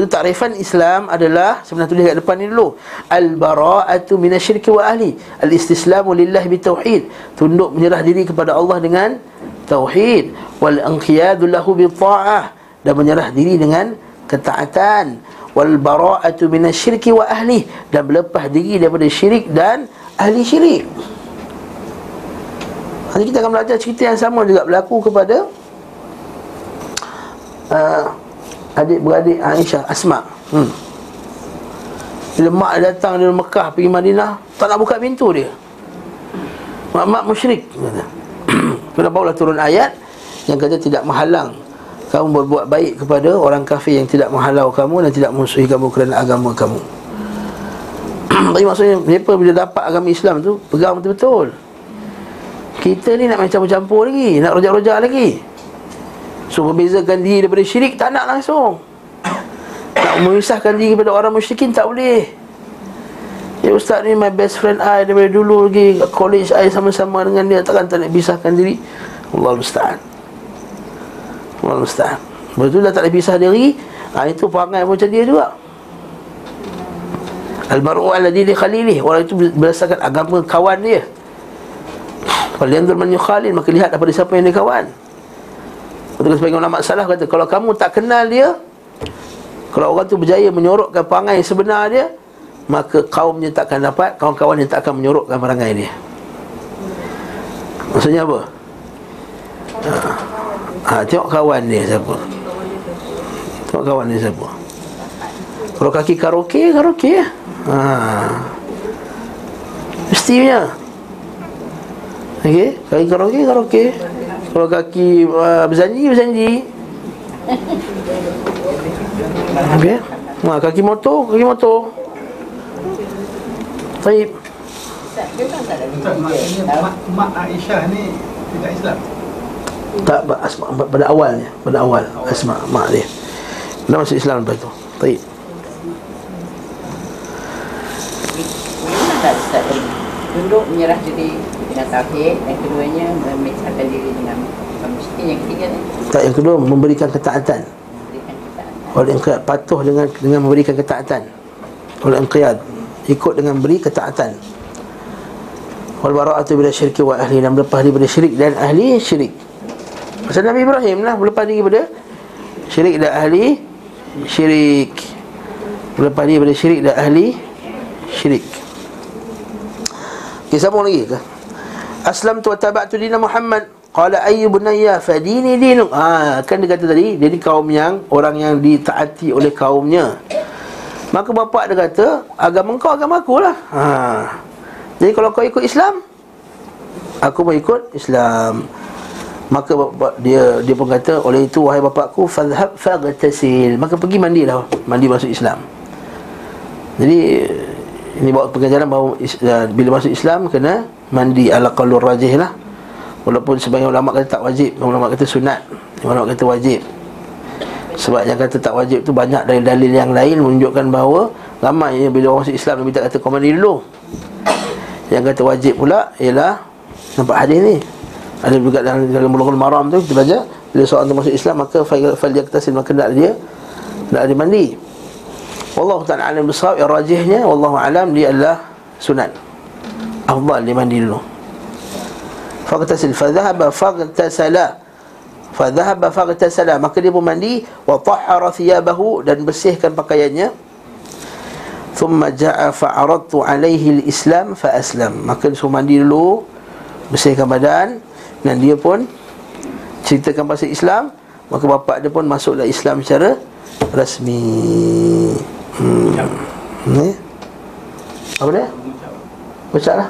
itu takrifan Islam adalah sebenarnya tulis kat depan ni dulu. Al-bara'atu minasyirki wa ahli. Al-istislamu lillahi bitauhid. Tunduk menyerah diri kepada Allah dengan tauhid wal anqiyadu lahu bi ta'ah dan menyerah diri dengan ketaatan wal bara'atu minasyirki wa ahli dan berlepas diri daripada syirik dan ahli syirik. Nanti kita akan belajar cerita yang sama juga berlaku kepada uh, adik-beradik Aisyah Asma. Hmm. Bila mak datang dari Mekah pergi Madinah Tak nak buka pintu dia Mak-mak musyrik kata. Kenapa Allah turun ayat Yang kata tidak menghalang Kamu berbuat baik kepada orang kafir Yang tidak menghalau kamu Dan tidak musuhi kamu kerana agama kamu Tapi maksudnya Mereka bila dapat agama Islam tu Pegang betul-betul Kita ni nak main campur-campur lagi Nak rojak-rojak lagi So membezakan diri daripada syirik Tak nak langsung. Nak memisahkan diri kepada orang musyrikin Tak boleh. Ya ustaz ni my best friend I Daripada dulu lagi. College I sama-sama dengan dia. Takkan tak nak pisahkan diri? Allah musta'an. Allah musta'an. Betul dah tak boleh pisah diri? Ha, Itu perangai macam dia juga. Al-Baru al-Adi li khalilih. Orang itu berdasarkan agama kawan dia. Kalau yang man yukhalil. Maka lihat daripada siapa yang dia kawan Betul sebagai ulama salah kata Kalau kamu tak kenal dia Kalau orang tu berjaya menyorokkan perangai sebenar dia Maka kaumnya takkan dapat Kawan-kawannya tak akan menyorokkan perangai dia. Maksudnya apa? Ha, ha tengok kawan dia siapa. Tengok kawan dia siapa. Kalau kaki karaoke, karaoke. Ha. Mestinya Okey, kaki karaoke, karaoke kalau kaki uh, berjanji, berjanji. Okey? Ha, kaki motor, kaki motor. Baik Ustaz, maksudnya mak, mak Aisyah ni tidak Islam? Tak, asma, pada awalnya Pada awal, asma, mak dia. Dia masuk Islam lepas tu. Baik tak Duduk menyerah diri dengan tauhid Yang keduanya memisahkan diri dengan miskin Yang ketiga ni. Tak, yang kedua memberikan ketaatan. Memberikan ketaatan. Oleh inqiyad patuh dengan dengan memberikan ketaatan. Oleh inqiyad Ikut dengan beri ketaatan. Wal bara'atu bila syirki wa ahli Dan berlepas daripada syirik dan ahli syirik. Pasal Nabi Ibrahim lah Berlepas daripada syirik dan ahli syirik. Berlepas daripada syirik dan ahli syirik. Okay, sambung lagi ke? Aslam tu taba'tu dina Muhammad. Qala ayyu bunayya fadini dinu ha, Kan dia kata tadi Dia ni kaum yang Orang yang ditaati oleh kaumnya. Maka bapak dia kata Agama kau agama aku lah ha. Jadi kalau kau ikut Islam Aku mau ikut Islam. Maka bapak dia dia pun kata Oleh itu wahai bapakku Fadhab faghtasil Maka pergi mandi lah Mandi masuk Islam. Jadi ini bawa pengajaran bahawa uh, bila masuk Islam kena mandi ala qaulur rajih lah. Walaupun sebagian ulama kata tak wajib, ulama kata sunat, ulama kata wajib. Sebab yang kata tak wajib tu banyak dari dalil yang lain menunjukkan bahawa ramai yang bila orang masuk Islam Nabi tak kata kau mandi dulu. Yang kata wajib pula ialah nampak hadis ni. Ada juga dalam dalam Bulughul Maram tu kita baca bila seorang tu masuk Islam maka fal yaktasil maka dia nak dia mandi. Wallahu ta'ala alam bisawab. Yang rajihnya Wallahu alam Dia adalah sunat. Afdal dia mandi dulu. Faqtasil Fadhahaba faqtasala Fadhahaba faqtasala Maka dia pun mandi. Wa tahara thiyabahu Dan bersihkan pakaiannya. Thumma ja'a fa'aradtu alaihi al-islam fa'aslam. Maka dia suruh mandi dulu Bersihkan badan Dan dia pun Ceritakan pasal Islam. Maka bapak dia pun masuklah Islam secara rasmi Hmm. Ni. Apa dia? Baca lah.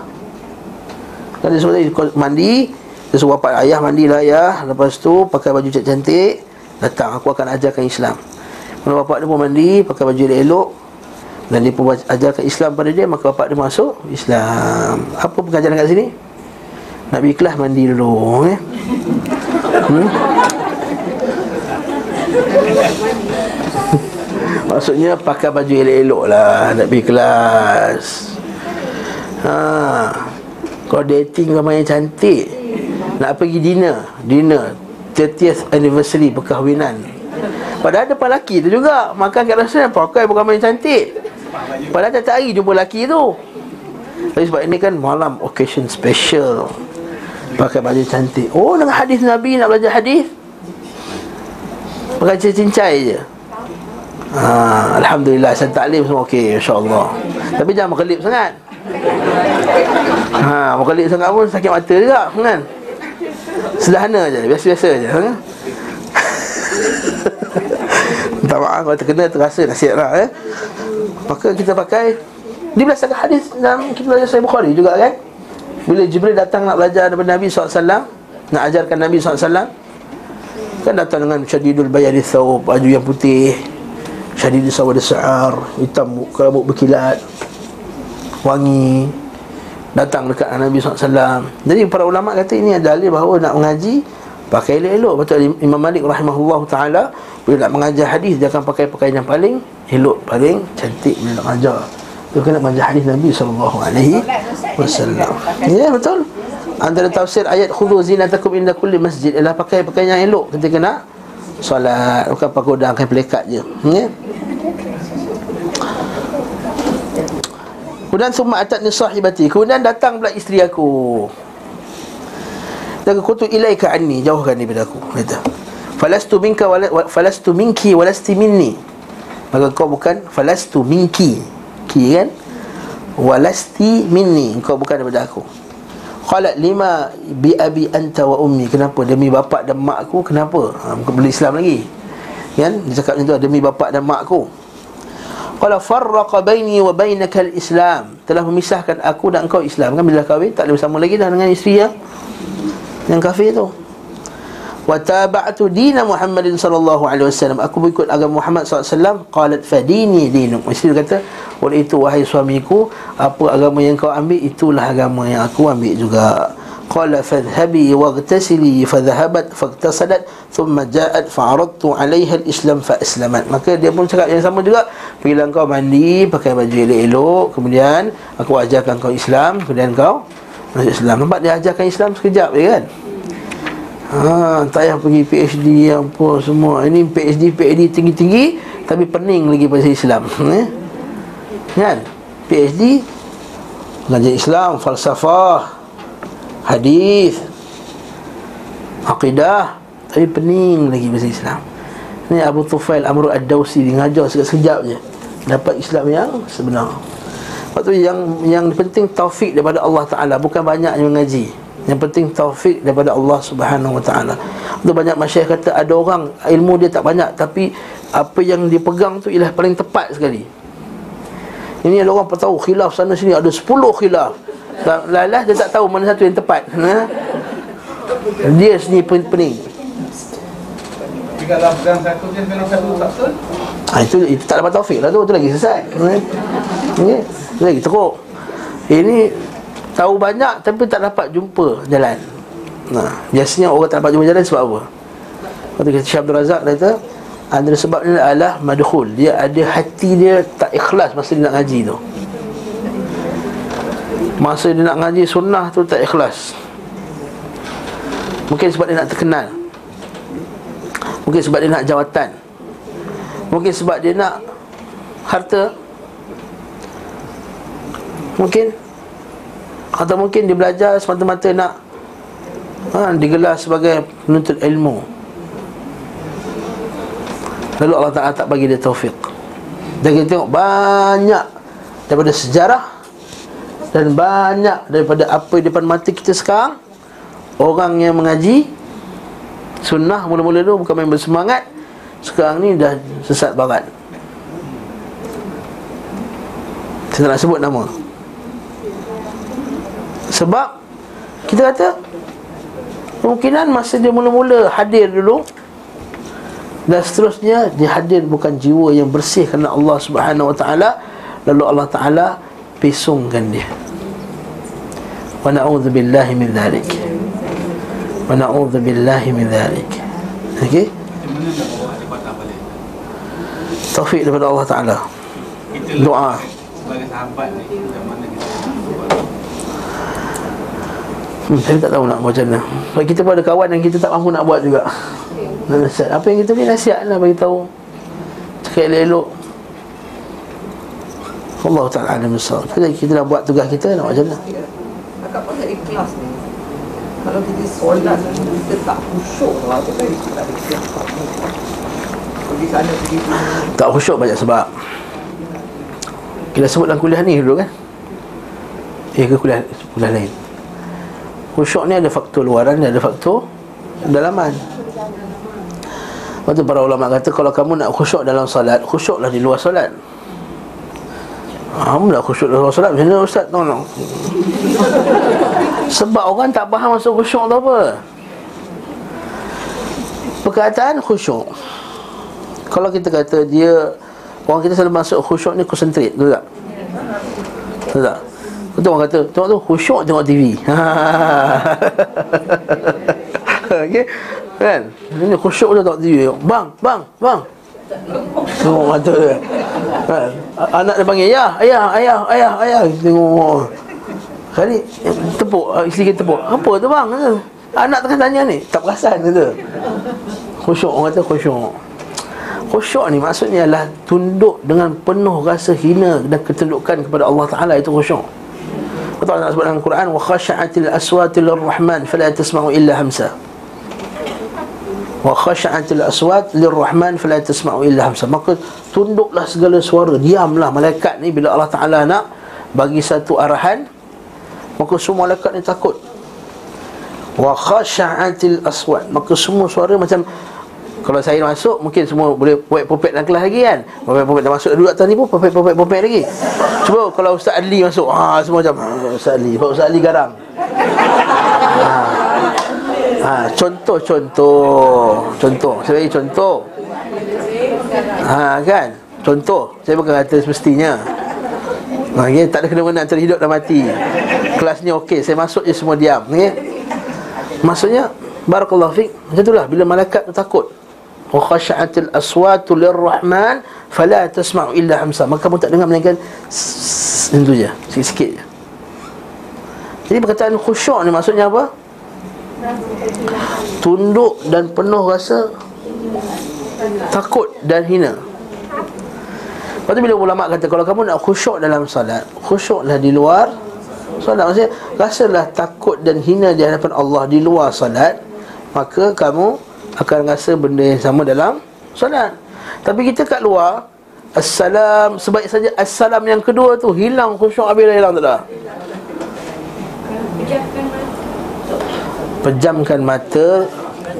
Kan dia tadi mandi, dia suruh bapak ayah mandilah ayah, lepas tu pakai baju cantik-cantik, datang aku akan ajarkan Islam. Kalau bapak dia pun mandi, pakai baju elok dan dia pun ajarkan Islam pada dia, maka bapak dia masuk Islam. Apa pengajaran kat sini? Pergi kelas mandi dulu eh? hmm? Maksudnya pakai baju elok-elok lah Nak pergi kelas. Ha. Kalau dating ramai yang cantik Nak pergi dinner Dinner 30th anniversary perkahwinan. Padahal depan lelaki tu juga Makan kat restoran pakai bukan yang cantik. Padahal tiap hari jumpa lelaki tu. Tapi sebab ini kan malam occasion special. Pakai baju cantik. Oh dengan hadis Nabi nak belajar hadis? Pakai cincai je ha, Alhamdulillah Saya taklim semua okey InsyaAllah Tapi jangan makelip sangat ha, Makelip sangat pun sakit mata juga kan? Sederhana je Biasa-biasa je kan? Minta maaf kalau terkena terasa nasihat lah eh? Maka kita pakai Dia berdasarkan hadis dalam kita belajar Sahih Bukhari juga kan Bila Jibril datang nak belajar daripada Nabi SAW Nak ajarkan Nabi SAW Kan datang dengan syadidul bayari thawb Baju yang putih Syadidul sawad sa'ar Hitam rambut berkilat Wangi. Datang dekat Nabi SAW Jadi para ulama kata ini ada dalil bahawa nak mengaji Pakai elok-elok. Betul Imam Malik rahimahullah ta'ala Bila nak mengajar hadis Dia akan pakai pakaian yang paling elok Paling cantik bila nak mengajar. Dia kena mengajar hadis Nabi SAW Ya betul. Antara tafsir ayat Khudu zinatakum inda kulli masjid Ialah pakai pakaian yang elok Ketika nak Solat. Bukan pakai udang Pakai pelekat je. Ya? Kemudian summa atat ni sahibati Kemudian datang pula isteri aku. Dan kutu ilaika anni. Jauhkan daripada aku. Kata Falastu minka wala, Falastu minki walasti minni. Maka kau bukan Falastu minki. Ki kan? Walasti minni. Kau bukan daripada aku Qalat lima bi abi anta wa ummi Kenapa? Demi bapak dan mak aku Kenapa? Ha, bukan beli Islam lagi Kan? Dia cakap macam tu Demi bapak dan mak aku Qala farraqa baini wa bainaka al-Islam. Telah memisahkan aku dan engkau Islam. Kan bila kahwin tak boleh bersama lagi dah dengan isteri yang yang kafir tu. Wa taba'tu dina Muhammadin sallallahu alaihi wasallam. Aku mengikut agama Muhammad sallallahu alaihi wasallam. Qalat fadini dinuk. Isteri kata, "Oleh itu wahai suamiku, apa agama yang kau ambil itulah agama yang aku ambil juga." Qala fadhhabi waghtasili fadhhabat faghtasalat thumma ja'at fa'aradtu 'alayha al-islam fa aslamat. Maka dia pun cakap yang sama juga. Pergilah kau mandi, pakai baju elok-elok, kemudian aku ajarkan kau Islam, kemudian kau masuk Islam. Nampak dia ajarkan Islam sekejap je kan? Ha, tak payah pergi PhD apa semua. Ini PhD PhD tinggi-tinggi tapi pening lagi pasal Islam. Eh? Kan? PhD belajar Islam, falsafah, hadis akidah tapi pening lagi bahasa Islam ni Abu Tufail Amr Ad-Dawsi dia ngajar sekejap-sekejap je dapat Islam yang sebenar Lepas tu yang yang penting taufik daripada Allah Taala bukan banyak yang mengaji. Yang penting taufik daripada Allah Subhanahu Wa Taala. Tu banyak masyayikh kata ada orang ilmu dia tak banyak tapi apa yang dia pegang tu ialah paling tepat sekali. Ini ada orang tahu khilaf sana sini ada 10 khilaf. Lalas dia tak tahu mana satu yang tepat. Ha? Dia sendiri pening. Kalau pegang satu je pegang satu tak betul Ha, itu, itu tak dapat taufik lah tu Itu lagi sesat okay. Itu lagi teruk Ini Tahu banyak tapi tak dapat jumpa jalan. Nah, Biasanya orang tak dapat jumpa jalan sebab apa? Kata Syekh Abdul Razak kata Antara sebabnya adalah madhul Dia ada hati dia tak ikhlas masa dia nak ngaji tu. Masa dia nak ngaji sunnah tu tak ikhlas. Mungkin sebab dia nak terkenal. Mungkin sebab dia nak jawatan. Mungkin sebab dia nak harta. Mungkin Atau mungkin dia belajar semata-mata nak ha, Digelar sebagai penuntut ilmu. Lalu Allah Ta'ala tak bagi dia taufik Dan kita tengok banyak Daripada sejarah Dan banyak daripada apa di depan mata kita sekarang. Orang yang mengaji Sunnah mula-mula tu bukan main bersemangat sekarang ni dah sesat barat. Saya tak nak sebut nama Sebab Kita kata Kemungkinan masa dia mula-mula hadir dulu Dan seterusnya Dia hadir bukan jiwa yang bersih Kerana Allah subhanahu wa ta'ala Lalu Allah ta'ala Pisungkan dia. Wa na'udhu billahi min dhalik. Wa na'udhu billahi min dhalik. Okay taufik daripada Allah Ta'ala. Doa. Sebagai sahabat ni Macam mana kita hmm, Saya tak tahu nak macam mana. Sebab kita pun ada kawan yang kita tak mampu nak buat juga. Nasihat. Apa yang kita boleh nasihat lah bagi tahu. Cakap elok-elok. Allah Ta'ala alam besar. Kita, kita nak buat tugas kita nak macam mana? Akak pasal ikhlas ni. Kalau kita solat Kita tak khusyuk lah. Kita tak ada ikhlas. Pergi sana pergi Tak khusyuk banyak sebab. Kita sebut dalam kuliah ni dulu kan? Eh ke kuliah, kuliah lain Khusyuk ni ada faktor luaran Ada faktor dalaman. Lepas tu para ulama kata Kalau kamu nak khusyuk dalam salat Khusyuklah di luar salat Alhamdulillah khusyuk dalam solat Macam mana Ustaz? Tolong Sebab orang tak faham masuk khusyuk tu apa. Perkataan khusyuk. Kalau kita kata dia Orang kita selalu masuk khusyuk ni konsentrate Betul tak? Betul tak? Betul orang kata Tengok tu khusyuk tengok TV Okay Kan? Ini khusyuk tu tengok TV Bang, bang, bang. Tengok mata dia. Kan? Anak dia panggil Ya, ayah, ayah, ayah, ayah. Tengok Kali tepuk, uh, isteri kita tepuk. Apa tu bang? Anak tengah tanya ni. Tak perasan kata. Khusyuk, orang kata khusyuk. Khusyuk ni maksudnya adalah Tunduk dengan penuh rasa hina Dan ketundukan kepada Allah Ta'ala Itu khusyuk Allah sebut dalam Quran Wa khasha'atil aswatil rahman Fala tasma'u illa hamsa. Wa khasha'atil aswat lirrahman fala tasma'u illa hamsa. Maka tunduklah segala suara diamlah malaikat ni bila Allah Taala nak bagi satu arahan maka semua malaikat ni takut. Wa khasha'atil aswat. Maka semua suara macam kalau saya masuk mungkin semua boleh buat popet dalam kelas lagi kan? Popet popet dah masuk duduk atas ni pun popet popet popet lagi. Cuba kalau ustaz Ali masuk ha semua macam ah, ustaz Ali ustaz Ali garang. Ha. Ha, contoh contoh contoh. Saya bagi contoh. Ha kan? Contoh. Saya bukan kata semestinya. Ha, okay? tak ada kena-mena antara hidup dan mati. Kelas ni okey saya masuk je semua diam okay? maksudnya barakallahu fik macam itulah. Bila malaikat tu takut khasha'atil aswatu lirrahman fala tasma'u illa hamsa. Maka kamu tak dengar melainkan itu je sikit-sikit je. Jadi perkataan khusyuk ni maksudnya apa? Tunduk dan penuh rasa takut dan hina. Lepas tu bila ulama kata kalau kamu nak khusyuk dalam salat khusyuklah di luar salat maksudnya rasalah takut dan hina di hadapan Allah di luar salat maka kamu akan rasa benda yang sama dalam salat tapi kita kat luar Assalam Sebaik saja Assalam yang kedua tu Hilang khusyuk Habis dah hilang tak dah? Pejamkan mata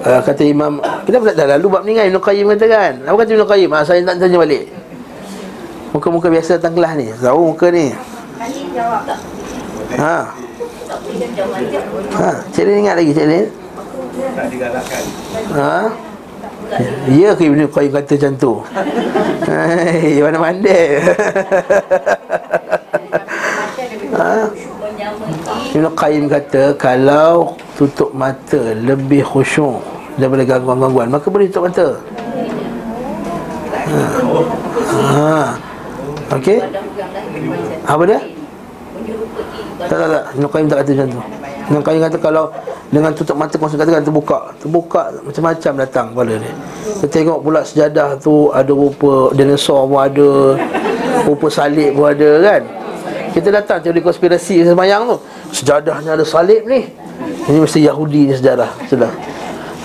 uh, kata imam kita pun dah lalu bab ni kan Ibn Qayyim kata kan? Apa kata Ibn Qayyim? Ah, saya tak tanya balik. Muka-muka biasa datang kelas ni tahu muka ni. Ha. Ha cik Lin ingat lagi cik Lin Tak digalakkan ha Ya ke Ibn Qayyim kata macam tu Hei, mana mandai ha? Ibn Qayyim kata Kalau tutup mata lebih khusyuk daripada gangguan-gangguan maka boleh tutup mata ha. ha. Okey Apa dia? Tak tak tak Ibn Qayyim tak kata macam tu Ibn Qayyim kata kalau dengan tutup mata kau katakan terbuka terbuka macam-macam datang kepala dia. Kita tengok pula sejadah tu ada rupa dinosaur pun ada rupa salib pun ada kan. Kita datang teori konspirasi semayang tu sejadahnya ada salib ni. Ini mesti Yahudi ni sejarah Sudah.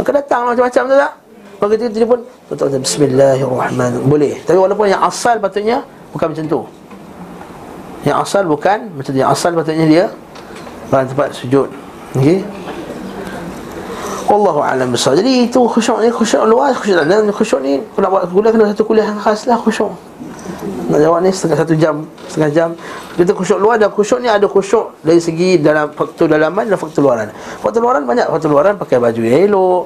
Maka datang macam-macam tu tak? Maka dia pun Bismillahirrahmanirrahim. Boleh. Tapi walaupun yang asal patutnya Bukan macam tu. Yang asal bukan Macam tu. Yang asal patutnya dia Pada tempat sujud. Okey? Wallahu a'lam besar. Jadi itu khusyuk ni khusyuk luas khusyuk dan khusyuk ni kalau buat kuliah kena satu kuliah yang khas lah khusyuk. Nak jawab ni setengah satu jam Setengah jam. Kita khusyuk luar dan khusyuk ni ada khusyuk Dari segi dalam faktor dalaman dan faktor luaran. Faktor luaran banyak. Faktor luaran pakai baju yang elok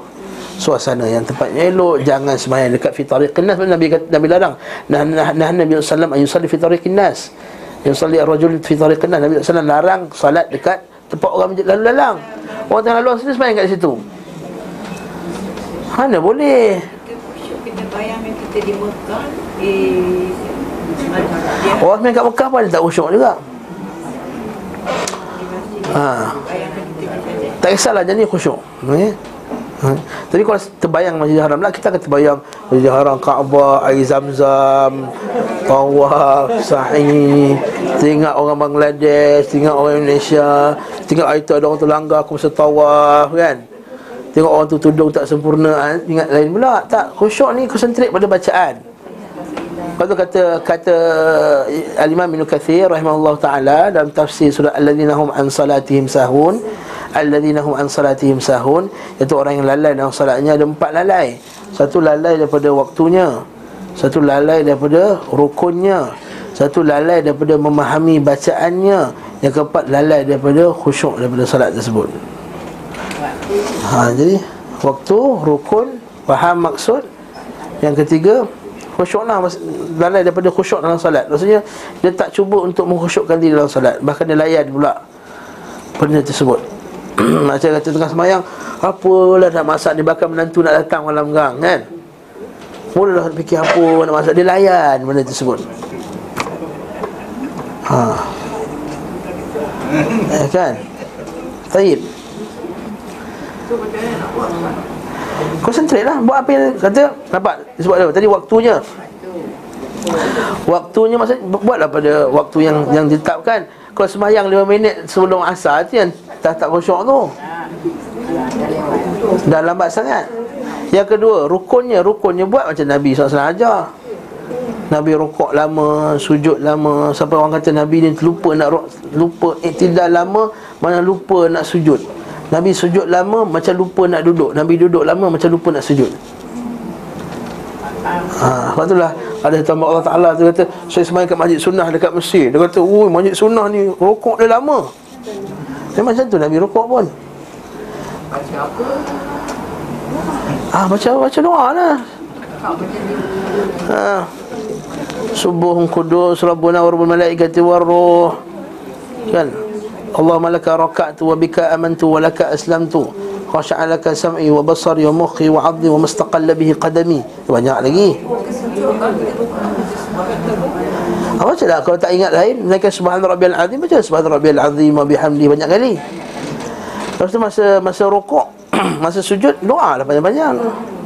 Suasana yang tempatnya elok. Jangan semayang dekat fitariqin nas. Nabi, Nabi larang. Nah, nah, nah Nabi SAW Ayun salli fitariqin nas. Ayun salli ar-rajul fitariqin nas. Nabi SAW larang salat dekat Tempat orang lalu lalang Orang tengah lalu sini semayang kat situ. Mana boleh? Kita bayangkan kita di Mekah Eh Orang main kat Mekah pun ada tak khusyuk juga? Ha. Tak kisahlah jadi khusyuk. Okay? ha. Tapi kalau terbayang Masjid Haram lah Kita akan terbayang Masjid Haram, Kaabah, air zam-zam Tawaf, sa'i. Tengok orang Bangladesh Tengok orang Indonesia Tengok hari tu ada orang terlanggar Aku masa tawaf kan Tengok orang tu tudung tak sempurna Ingat lain pula Tak, khusyuk ni konsentrate pada bacaan tu kata kata Al-Imam Ibn Kathir rahimahullah taala dalam tafsir surah Alladzina hum an salatihim sahun Alladzina hum an salatihim sahun iaitu orang yang lalai dalam solatnya ada empat lalai. Satu lalai daripada waktunya. Satu lalai daripada rukunnya. Satu lalai daripada memahami bacaannya. Yang keempat lalai daripada khusyuk daripada salat tersebut. Ha, Jadi waktu, rukun, faham maksud. Yang ketiga khusyuk lah. Lalai daripada khusyuk dalam salat Maksudnya dia tak cuba untuk mengkhusyukkan diri dalam salat Bahkan dia layan pula Benda tersebut. Macam kata tengah semayang Apalah nak masak? Ni Bahkan menantu nak datang malam gang kan? Mulalah fikir apa nak masak. Dia layan benda tersebut Ha. Eh, kan? Taib. Concentrate lah. Buat apa yang kata Nampak? Sebab apa? Tadi waktunya. Waktunya maksud Buatlah pada waktu yang Yang ditetapkan. Kalau semayang 5 minit Sebelum asar tu Yang tak tak khusyuk tu. Dah lambat sangat. Yang kedua Rukunnya. Rukunnya buat macam Nabi SAW ajar Nabi rukuk lama, sujud lama. Sampai orang kata Nabi ni lupa nak lupa iktidal lama Mana lupa nak sujud. Nabi sujud lama macam lupa nak duduk. Nabi duduk lama macam lupa nak sujud. Ha, sebab itulah ada tambah Allah Ta'ala tu kata Saya semain kat masjid sunnah dekat Mesir. Dia kata, ui masjid sunnah ni rokok dia lama. Memang macam tu Nabi rokok pun. Ah, baca baca doa lah. Ha. Subuhun kudus Rabbuna wa rabbul malaikati wa ruh Kan? Allahumma laka raka'tu wa bika amantu wa laka aslamtu. Khasha'a laka sam'i wa basari wa mukhi wa abdi wa mustaqalla bihi qadami. Banyak lagi. Apa baca lah Kalau tak ingat lain Naikkan subhan rabbiyal azim Baca subhan rabbiyal azim Wa bihamdi banyak kali. Lepas tu masa Masa rokok Masa sujud Doa lah banyak-banyak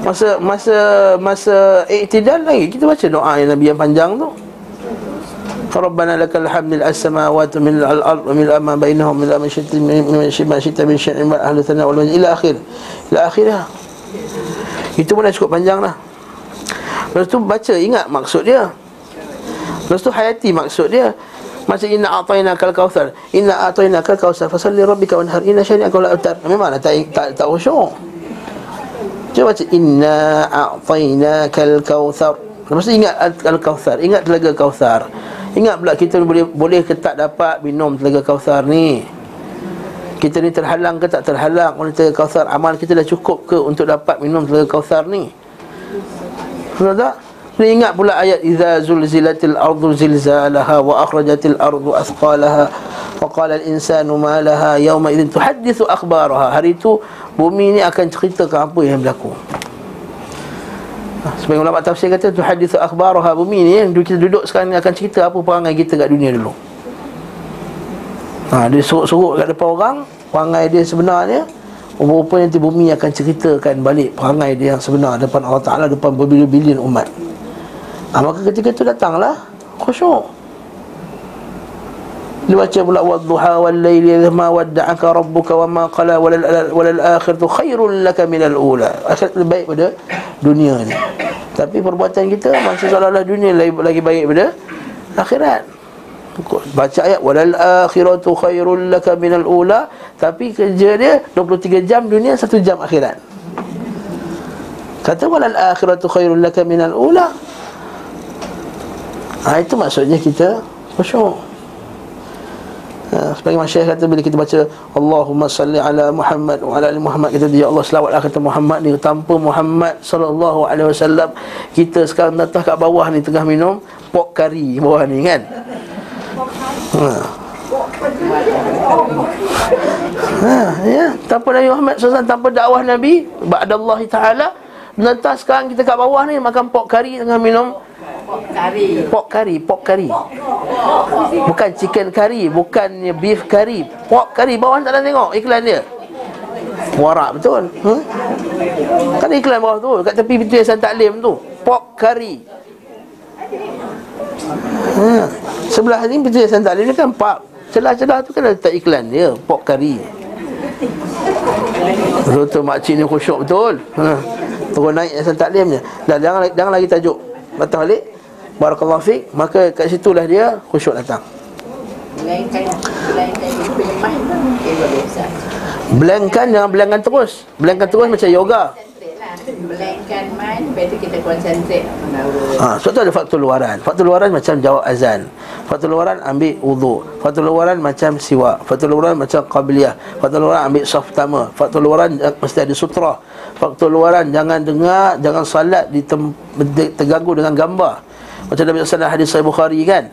masa masa masa iktidal lagi kita baca doa yang Nabi yang panjang tu. Rabbana lakal hamdu lil samawati min al ard wa mil amma bainahum mil amshati min shima shita min shani ma ahli thana wal ila akhir. Ila akhirah. Itu pun dah cukup panjang lah Lepas tu baca ingat maksud dia. Lepas tu hayati maksud dia. Masa inna atayna kal kawthar Inna atayna kal kawthar Fasalli rabbika wanhar Inna syari'a kawla utar Memanglah tak, tak, tak, tak usyuk Cuba baca Inna a'tayna kal kawthar Lepas tu ingat al-kawthar Ingat telaga kawthar Ingat pula kita boleh boleh ke tak dapat minum telaga kautsar ni. Kita ni terhalang ke tak terhalang oleh telaga kautsar? Amal kita dah cukup ke untuk dapat minum telaga kautsar ni? Sudah tak? Kena ingat pula ayat Iza zulzilatil ardu zilzalaha Wa akhrajatil ardu athqalaha Wa qala al-insanu ma laha Yawma idin tuhadithu akhbaraha Hari itu bumi ni akan ceritakan apa yang berlaku Sebagai ulama tafsir kata tu hadis akhbaraha bumi ni yang kita duduk sekarang ni akan cerita apa perangai kita kat dunia dulu. Ha, dia sorok-sorok kat depan orang, perangai dia sebenarnya Rupa nanti bumi akan ceritakan balik perangai dia yang sebenar depan Allah Ta'ala depan berbilion-bilion umat. Ha, maka ketika itu datanglah khusyuk. Dia baca pula wadduha wal laili ma wadda'aka rabbuka wa ma qala wal wal akhiratu khairul laka min al ula. Akhirat lebih baik pada dunia ni. Tapi perbuatan kita masih seolah-olah dunia lagi, lagi baik pada akhirat. Baca ayat walal akhiratu khairul laka min al ula, tapi kerja dia 23 jam dunia, 1 jam akhirat. Kata walal akhiratu khairul laka min al ula. Ha, itu maksudnya kita khusyuk. Ha, sebagai masyarakat kata bila kita baca Allahumma salli ala Muhammad wa ala ali Muhammad kita ya Allah selawatlah kata Muhammad ni tanpa Muhammad sallallahu alaihi wasallam kita sekarang datang kat bawah ni tengah minum pok kari bawah ni kan ha. ha ya tanpa Nabi Muhammad SAW tanpa dakwah Nabi ba'dallah taala Nanti sekarang kita kat bawah ni makan pok kari tengah minum Pok kari. Pok kari, pok kari. Bukan chicken kari, bukan beef kari. Pok kari bawah tak ada tengok iklan dia. Warak betul. Hmm? Kan iklan bawah tu kat tepi pintu Yayasan Taklim tu. Pok kari. Ha. Sebelah ni pintu Yayasan Taklim ni kan pak. Celah-celah tu kan ada letak iklan dia, pok kari. Betul makcik ni khusyuk betul. Ha. Turun naik Yayasan Taklimnya. Dah jangan jangan lagi tajuk. Batal balik. Barakallahu fiq Maka kat situlah dia khusyuk datang. Blankkan jangan blankkan terus. Blankkan terus macam yoga Melainkan mind Lepas kita concentrate. Menaura Ha, sebab tu ada faktor luaran. Faktor luaran macam jawab azan. Faktor luaran ambil wuduk Faktor luaran macam siwak Faktor luaran macam qabiliyah Faktor luaran ambil saf pertama Faktor luaran mesti ada sutra Faktor luaran jangan dengar Jangan salat di tem- de- terganggu dengan gambar. Macam Nabi SAW hadis Sahih Bukhari kan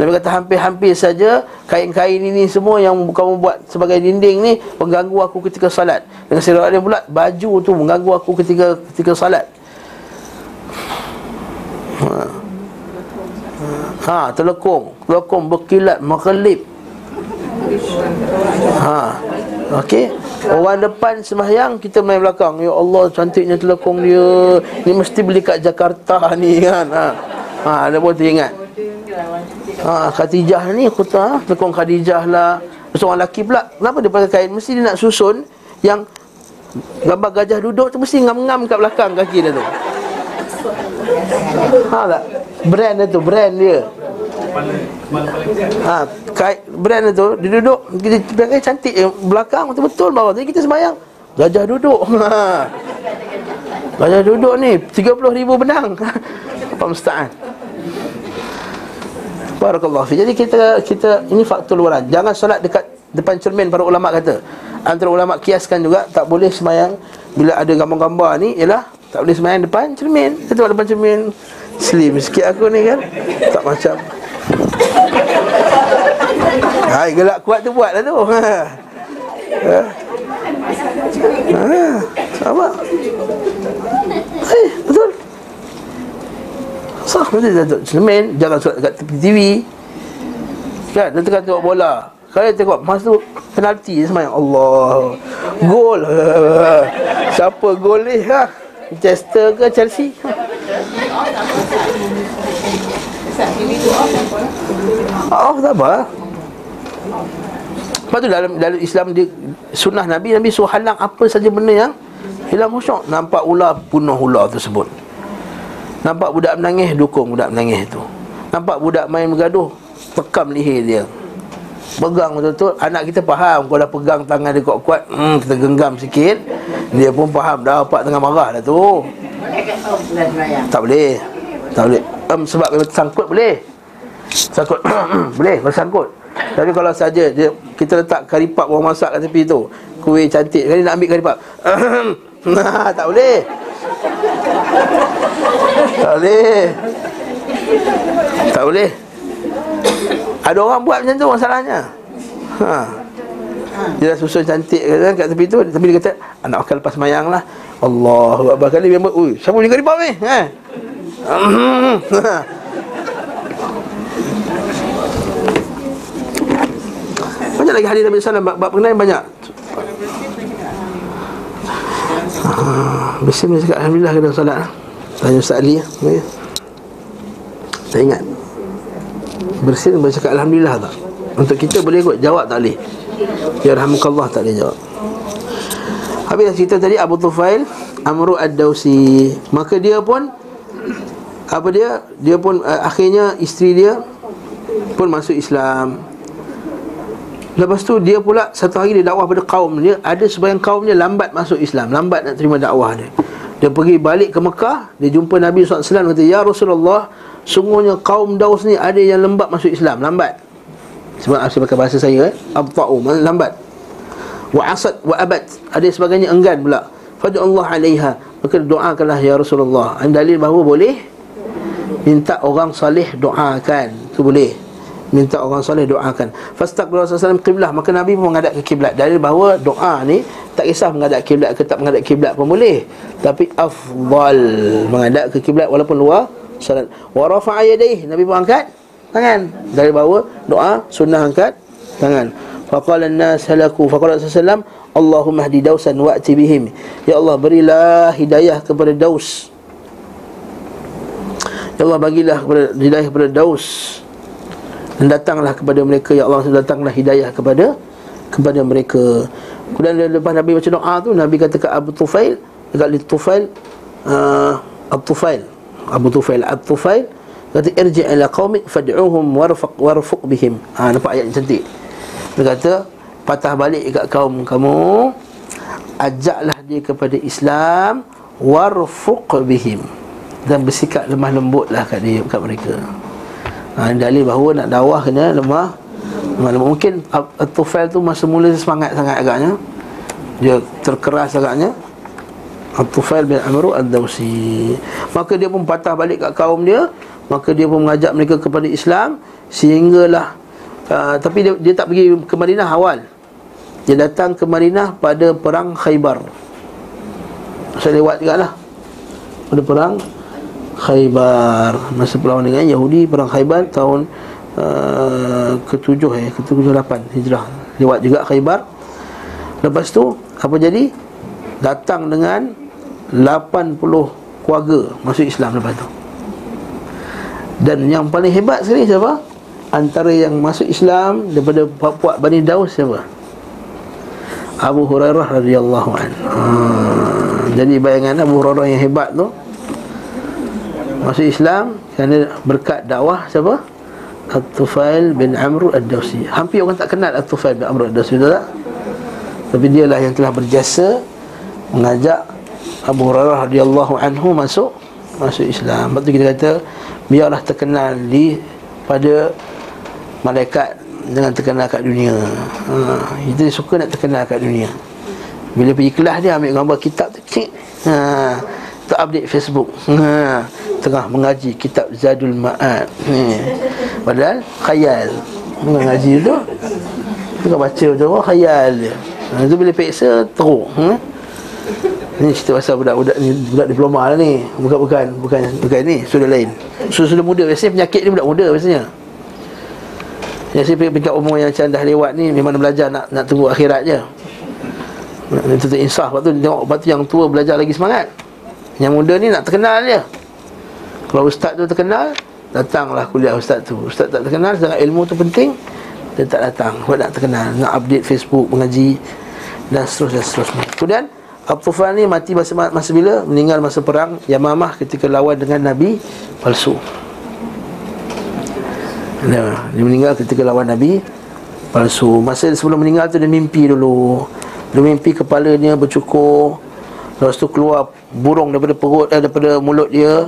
Nabi kata hampir-hampir saja Kain-kain ini semua yang kamu buat sebagai dinding ni Mengganggu aku ketika salat Dengan sirah dia pula Baju tu mengganggu aku ketika ketika salat Ha, telekung, telekung berkilat, mengelip. Ha. Okey. Orang depan sembahyang kita main belakang. Ya Allah, cantiknya telekung dia. Ni mesti beli kat Jakarta ni kan. Ha. Ha, ada pun teringat. Ha, Khadijah ni aku tahu, telekung Khadijah lah. Seorang lelaki pula, kenapa dia pakai kain? Mesti dia nak susun yang gambar gajah duduk tu mesti ngam-ngam kat belakang kaki dia tu. Ha tak? Brand dia tu, brand dia. Ha, kait brand dia tu, dia duduk kita pakai cantik je belakang betul-betul bawah. Jadi kita sembahyang gajah duduk. Ha. Gajah duduk ni 30,000 benang. Apa musta'an? Barakallahu fi. Jadi kita kita ini faktor luaran. Jangan solat dekat depan cermin para ulama kata. Antara ulama kiaskan juga tak boleh sembahyang bila ada gambar-gambar ni ialah tak boleh sembahyang depan cermin. Kita depan cermin slim sikit aku ni kan. Tak macam Hai gelak kuat tu buat lah tu. Ha. Ha. Ha. Sama. Eh, betul. Sah nanti dia duduk cermin Jangan solat dekat tepi TV Kan, dia tengah tengok bola. Kalau dia tengok, masa tu penalti semayang. Allah. Gol. Siapa gol ni? Ha? Manchester ke Chelsea? Oh, tak apa. Lepas tu dalam, dalam Islam dia, Sunnah Nabi, Nabi suruh halang apa saja benda yang Hilang khusyuk Nampak ular, bunuh ular tersebut Nampak budak menangis, dukung budak menangis tu. Nampak budak main bergaduh Pekam leher dia. Pegang betul-betul. Anak kita faham Kalau dah pegang tangan dia kuat-kuat hmm, Kita genggam sikit Dia pun faham. Dah dapat tengah marah dah tu. Tak boleh. Tak boleh. Um, Sebab kalau sangkut boleh. Sangkut Boleh bersangkut Tapi kalau saja dia Kita letak karipak bawah masak kat tepi tu. Kuih cantik. Kali nak ambil karipak Nah, tak boleh Tak boleh. Tak boleh. Ada orang buat macam tu masalahnya ha. Dia susun cantik kan, kat tepi tu. Tapi dia kata Anak akan lepas mayang lah. Allahu Akbar. Kali memang Ui, siapa ni karipak ni? Ha? banyak lagi hadis Nabi SAW Bab pengenai banyak Ah, Bismillah cakap Alhamdulillah kena salat lah. Tanya Ustaz Ali ya. ya. Saya ingat Bersin boleh cakap Alhamdulillah tak Untuk kita boleh kot jawab tak boleh Ya Rahmukallah tak boleh jawab Habis cerita tadi Abu Tufail Amru Ad-Dawsi Maka dia pun Apa dia Dia pun uh, akhirnya isteri dia Pun masuk Islam Lepas tu dia pula satu hari dia dakwah pada kaum dia Ada sebagian kaumnya lambat masuk Islam. Lambat nak terima dakwah dia. Dia pergi balik ke Mekah Dia jumpa Nabi SAW kata Ya Rasulullah Sungguhnya kaum Daus ni ada yang lambat masuk Islam. Lambat. Sebab saya pakai bahasa saya eh? Abta'u, lambat. Wa asad wa abad. Ada sebagainya enggan pula. Fadu Allah alaiha. Maka doakanlah Ya Rasulullah. Dalil bahawa boleh Minta orang salih doakan. Itu boleh minta orang soleh doakan. Fastaqbal Rasulullah SAW qiblah, maka Nabi pun menghadap ke kiblat. Dari bahawa doa ni tak kisah menghadap kiblat ke tak menghadap kiblat pun boleh. Tapi afdal menghadap ke kiblat walaupun luar salat. Wa rafa'a yadayhi, Nabi pun angkat tangan. Dari bahawa doa sunnah angkat tangan. Faqala an-nas halaku faqala SAW Allahumma hdi dausan wa'ti bihim. Ya Allah berilah hidayah kepada Daus. Ya Allah bagilah kepada hidayah kepada Daus dan datanglah kepada mereka ya Allah datanglah hidayah kepada kepada mereka. Kemudian lepas Nabi baca doa tu Nabi kata ke Abu Tufail dekat Tufail uh, Abu Tufail Abu Tufail Abu Tufail kata irji' ila qaumik fad'uhum warfaq warfuq bihim. Ha nampak ayat cantik. Dia kata patah balik dekat kaum kamu ajaklah dia kepada Islam warfuq bihim. Dan bersikap lemah lembutlah kat dia kat mereka ha, dalil bahawa nak dakwah kena lemah. Mungkin At-Tufail tu masa mula semangat sangat agaknya. Dia terkeras agaknya. At-Tufail bin Amru Ad-Dawsi. Maka dia pun patah balik kat kaum dia. Maka dia pun mengajak mereka kepada Islam. Sehinggalah uh, Tapi dia, dia tak pergi ke Madinah awal. Dia datang ke Madinah pada perang Khaybar. Saya lewat juga lah Pada perang Khaybar Masa perlawan dengan Yahudi Perang Khaybar tahun uh, Ketujuh eh Ketujuh lapan Hijrah Lewat juga Khaybar Lepas tu Apa jadi Datang dengan 80 keluarga masuk Islam lepas tu dan yang paling hebat sekali siapa? Antara yang masuk Islam daripada puak Bani Daus siapa? Abu Hurairah radhiyallahu an. Ha, jadi bayangan Abu Hurairah yang hebat tu masuk Islam kerana berkat dakwah siapa? At-Tufail bin Amr ad-Dawsi. Hampir orang tak kenal At-Tufail bin Amr ad-Dawsi betul tak? Tapi dialah yang telah berjasa mengajak Abu Hurairah radhiyallahu anhu masuk masuk Islam. Lepas tu kita kata biarlah terkenal di pada malaikat dengan terkenal kat dunia. Ha, kita suka nak terkenal kat dunia. Bila pergi kelas dia ambil gambar kitab tu cik. Ha, tu update Facebook. Ha, tengah mengaji kitab Zadul Ma'ad. Ha, padahal khayal. Mengaji tu tengah baca tu oh, khayal dia. Ha, tu bila peksa teruk. Ha? Ini cerita pasal budak-budak ni Budak diploma lah ni Bukan, bukan, bukan, ni Sudah lain Sudah muda Biasanya penyakit ni budak muda biasanya Biasanya peringkat umur yang macam dah lewat ni Memang belajar nak nak tunggu akhirat je Nak tutup insaf Lepas tu tengok Lepas tu yang tua belajar lagi semangat Yang muda ni nak terkenal dia. Kalau ustaz tu terkenal Datanglah kuliah ustaz tu. Ustaz tak terkenal Sedangkan ilmu tu penting Dia tak datang. Sebab nak terkenal Nak update Facebook Mengaji Dan seterusnya seterusnya Kemudian Abtufan ni mati masa, masa bila? Meninggal masa perang Yamamah ketika lawan dengan Nabi palsu. Dia meninggal ketika lawan Nabi palsu. Masa sebelum meninggal tu dia mimpi dulu. Dia mimpi kepalanya bercukur Lepas tu keluar burung daripada perut eh, Daripada mulut dia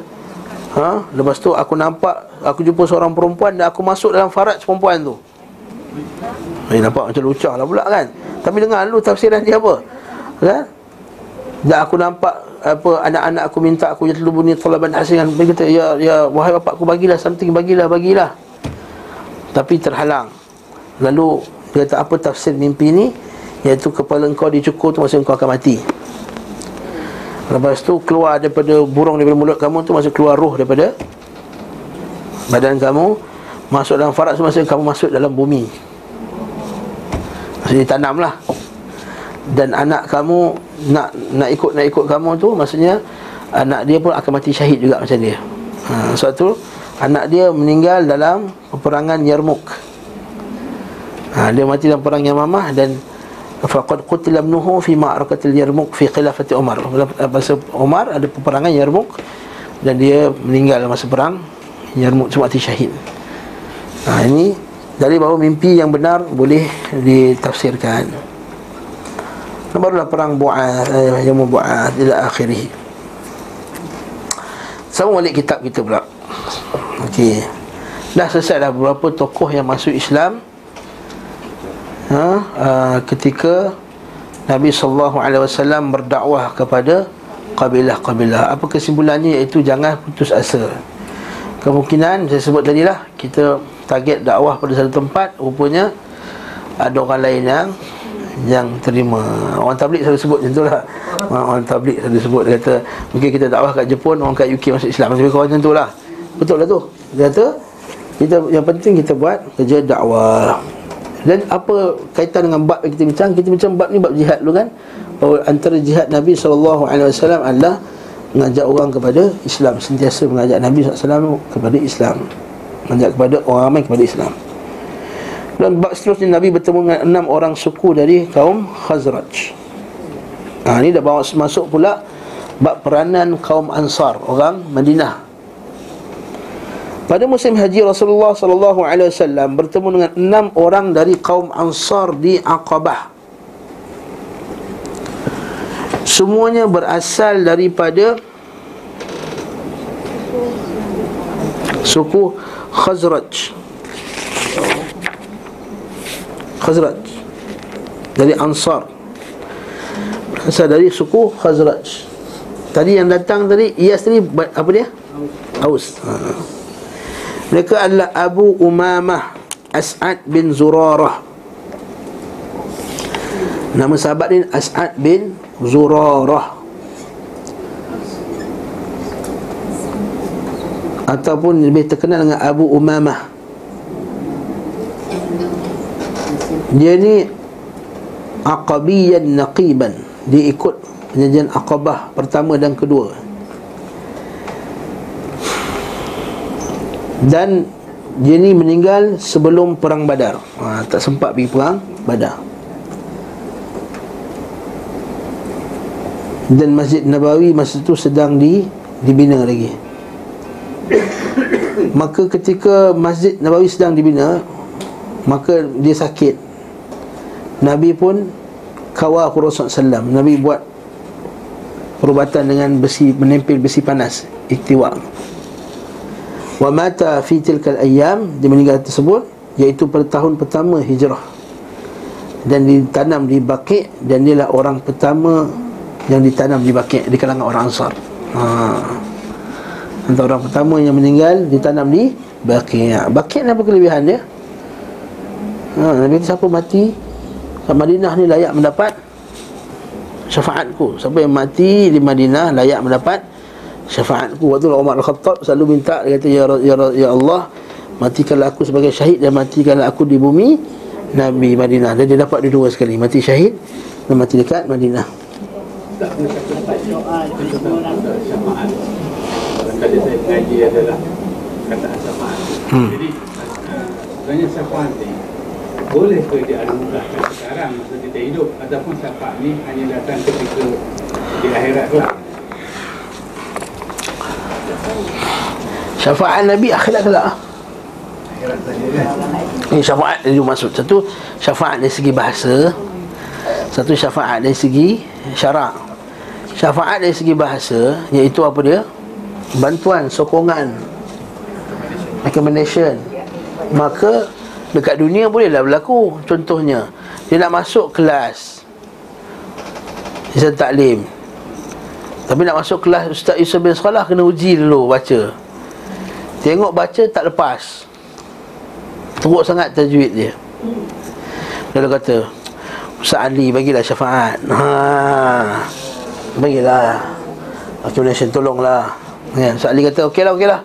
ha? Lepas tu aku nampak Aku jumpa seorang perempuan Dan aku masuk dalam faraj perempuan tu Eh nampak macam lucah lah pula kan Tapi dengar lu tafsiran dia apa Kan dan aku nampak apa anak-anak aku minta aku jadi lubuni talaban hasan dia kata ya ya wahai bapak aku bagilah something bagilah bagilah. Tapi terhalang. Lalu dia kata apa tafsir mimpi ni? Iaitu kepala engkau dicukur tu masa engkau akan mati. Lepas tu keluar daripada burung daripada mulut kamu tu masuk keluar roh daripada badan kamu masuk dalam farat semasa kamu masuk dalam bumi. Maksudnya tanamlah dan anak kamu nak nak ikut nak ikut kamu tu maksudnya anak dia pun akan mati syahid juga macam dia. Ha sebab tu anak dia meninggal dalam peperangan Yarmuk. Ha dia mati dalam perang Yamamah dan faqad qutila ibnuhu fi ma'rakatil Yarmuk fi khilafati Umar. Masa Umar ada peperangan Yarmuk dan dia meninggal masa perang Yarmuk cuma mati syahid. Ha ini dari bahawa mimpi yang benar boleh ditafsirkan. Barulah perang Bu'ath eh, Yang Bu'ath Ila akhirih Sama balik kitab kita pula Okey Dah selesai dah beberapa tokoh yang masuk Islam ha, uh, Ketika Nabi SAW berdakwah kepada Kabilah-kabilah. Apa kesimpulannya? Iaitu jangan putus asa. Kemungkinan saya sebut tadi lah Kita target dakwah pada satu tempat Rupanya Ada orang lain yang yang terima. Orang tablik selalu sebut macam tu lah. Orang tablik selalu sebut. Dia kata Mungkin kita dakwah kat Jepun Orang kat UK masuk Islam. Tapi kawan macam tu lah. Betul lah tu. Dia kata kita, Yang penting kita buat Kerja dakwah Dan apa kaitan dengan bab yang kita bincang Kita bincang bab ni bab jihad dulu kan? Bahawa antara jihad Nabi SAW adalah Mengajak orang kepada Islam Sentiasa mengajak Nabi SAW kepada Islam Mengajak kepada orang ramai kepada Islam. Dan bab seterusnya Nabi bertemu dengan enam orang suku dari kaum Khazraj. Ha, ini dah bawa masuk pula bab peranan kaum Ansar, orang Madinah. Pada musim haji Rasulullah sallallahu alaihi wasallam bertemu dengan enam orang dari kaum Ansar di Aqabah. Semuanya berasal daripada Suku Khazraj Khazraj Dari Ansar Berasal dari suku Khazraj Tadi yang datang tadi Iyas tadi Apa dia? Aus ha. Mereka adalah Abu Umamah As'ad bin Zurarah. Nama sahabat ni As'ad bin Zurarah. Ataupun lebih terkenal dengan Abu Umamah. Dia ni Aqabiyan naqiban. Dia ikut penyajian Aqabah pertama dan kedua Dan dia ni meninggal sebelum perang badar. Ha, Tak sempat pergi perang badar. Dan Masjid Nabawi masa itu sedang di dibina lagi. Maka ketika Masjid Nabawi sedang dibina Maka dia sakit. Nabi pun kawal Rasulullah SAW Nabi buat perubatan dengan besi menempel besi panas iktiwa wa mata fi tilkal ayyam dia meninggal tersebut iaitu pada tahun pertama hijrah. Dan ditanam di Baqi dan dia lah orang pertama yang ditanam di Baqi di kalangan orang Ansar. Ha. Antara orang pertama yang meninggal ditanam di Baqi. Baqi apa kelebihan dia? Ha Nabi siapa mati kat Madinah ni layak mendapat syafaatku siapa yang mati di Madinah layak mendapat syafaatku waktu Umar Al-Khattab selalu minta dia kata ya, ya, ya Allah matikanlah aku sebagai syahid dan matikanlah aku di bumi Nabi Madinah. Dan dia dapat dua sekali mati syahid dan mati dekat Madinah. Saya mengaji adalah syafaat Hmm. jadi sebenarnya syafaat ni boleh ke dianugerahkan sekarang? Masa kita hidup ataupun syafaat ni hanya datang ketika di akhirat kelak syafaat Nabi akhirat kelak? Ini syafaat dari maksud. Satu syafaat dari segi bahasa. Satu syafaat dari segi syarak. Syafaat dari segi bahasa iaitu apa dia? Bantuan sokongan. Recommendation. Maka dekat dunia bolehlah berlaku contohnya. Dia nak masuk kelas. Ustaz Taklim Tapi nak masuk kelas Ustaz Yusuf bin Sekolah Kena uji dulu baca. Tengok baca tak lepas. Teruk sangat tajwid dia. Dia kata Ustaz Ali bagilah syafaat. Ha, Bagilah. Recommendation tolonglah. Ya, Ustaz Ali kata okey lah okey lah.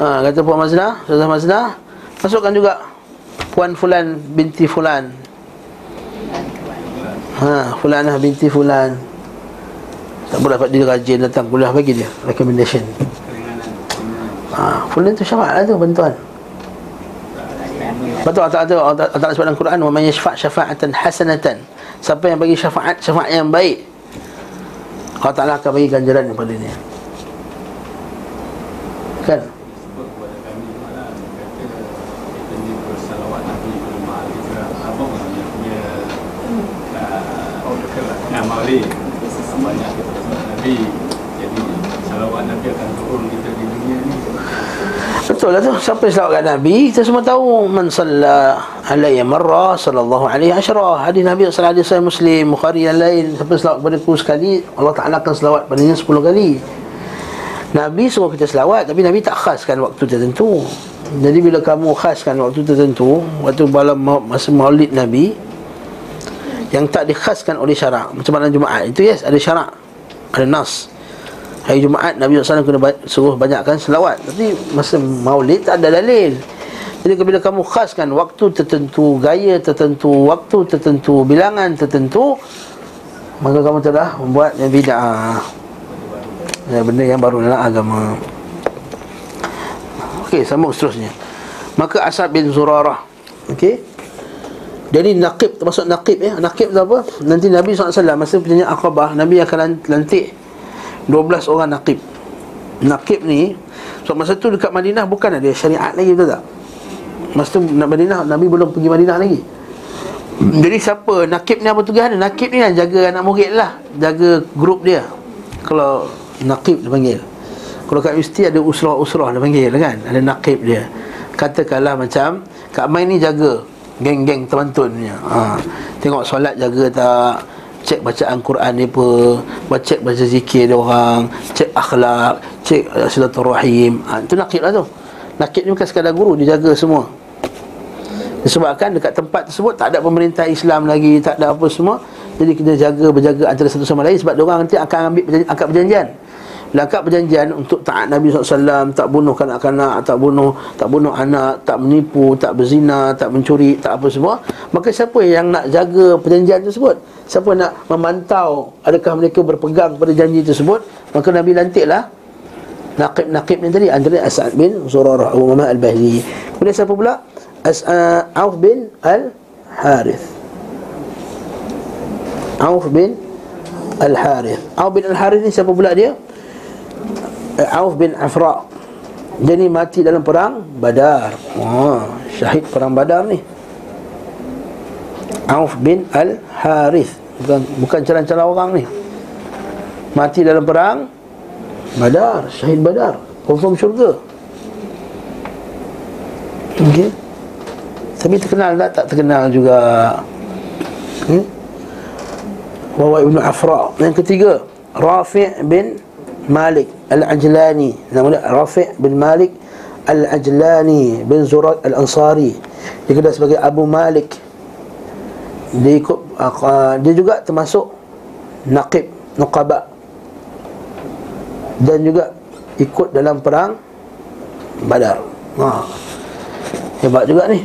Ha, Kata Puan Mazna Ustazah Mazna Masukkan juga Puan Fulan binti Fulan. Ha, Fulanah binti Fulan Tak boleh dapat dia rajin datang kuliah bagi dia Recommendation. Ha, Fulan tu syafaat lah tu bantuan. Betul Allah Ta'ala Allah Ta'ala sebut dalam Quran Wa man yashfa' syafa'atan hasanatan. Siapa yang bagi syafaat Syafaat yang baik Allah Ta'ala akan bagi ganjaran kepada dia. Kan? Abang punya mari banyak jadi salawat Nabi akan turun kita di dunia ni. Betul lah tu. Siapa yang selawat Nabi Kita semua tahu. Man salla alaiya marra Sallallahu alaihi asyara Hadis Nabi sallallahu alaihi wasallam Muslim Bukhari yang lain. Siapa yang selawat kepada sekali Allah Ta'ala akan selawat padanya 10 kali. Nabi suruh kita selawat Tapi Nabi tak khaskan waktu tertentu. Jadi bila kamu khaskan waktu tertentu Waktu malam ma- masa maulid Nabi Yang tak dikhaskan oleh syarak. Macam mana Jumaat. Itu yes ada syarak Ada nas Hari Jumaat Nabi SAW kena suruh banyakkan selawat. Tapi masa maulid tak ada dalil. Jadi bila kamu khaskan waktu tertentu Gaya tertentu Waktu tertentu Bilangan tertentu Maka kamu telah membuat yang bid'ah. Ya, Benda yang baru dalam agama. Okey, sambung seterusnya. Maka Asad bin Zurarah. Okey jadi naqib termasuk naqib ya. Naqib apa? Nanti Nabi SAW masa perjanjian Aqabah, Nabi akan lan- lantik 12 orang naqib. Naqib ni so masa tu dekat Madinah bukan ada syariat lagi betul tak? Masa tu Madinah Nabi belum pergi Madinah lagi. Jadi siapa Nakib ni apa tugas dia Nakib ni yang jaga anak murid lah Jaga grup dia Kalau Nakib dia panggil Kalau kat universiti ada usrah-usrah dia panggil kan Ada Nakib dia Katakanlah macam Kak Mai ni jaga Geng-geng teman-teman punya ha. Tengok solat jaga tak Cek bacaan Quran dia apa Cek baca zikir dia orang Cek akhlak Cek uh, silaturahim. Ha, Itu nakib lah tu. Nakib ni bukan sekadar guru Dia jaga semua. Disebabkan dekat tempat tersebut Tak ada pemerintah Islam lagi Tak ada apa semua. Jadi kita jaga Berjaga antara satu sama lain Sebab orang nanti akan ambil perjanjian, perjanjian Langkah perjanjian untuk taat Nabi SAW Tak bunuh kanak-kanak Tak bunuh tak bunuh anak Tak menipu Tak berzina Tak mencuri Tak apa semua Maka siapa yang nak jaga perjanjian tersebut? Siapa nak memantau Adakah mereka berpegang pada janji tersebut? Maka Nabi lantiklah Naqib-naqib ni tadi Antara As'ad bin Zurarah Abu Muhammad Al-Bahri Kemudian siapa pula? Uh, Auf bin Al-Harith. Auf bin Al-Harith. Auf bin Al-Harith ni siapa pula dia? Uh, Auf bin Afra. Dia ni mati dalam perang Badar. Wah, Syahid perang Badar ni. Auf bin Al-Harith. Bukan, bukan calon-calon orang ni. Mati dalam perang Badar Syahid Badar. Confirm syurga. Okey. Tapi terkenal tak? Tak terkenal juga. Hmm? Wawa Ibn Afra. Yang ketiga Rafi' bin Malik Al-Ajlani. Nama dia Rafi' bin Malik Al-Ajlani bin Zurat Al-Ansari. Dia kena sebagai Abu Malik. Dia ikut uh, Dia juga termasuk Naqib Nuqaba. Dan juga Ikut dalam perang Badar. Ha. Hebat juga ni.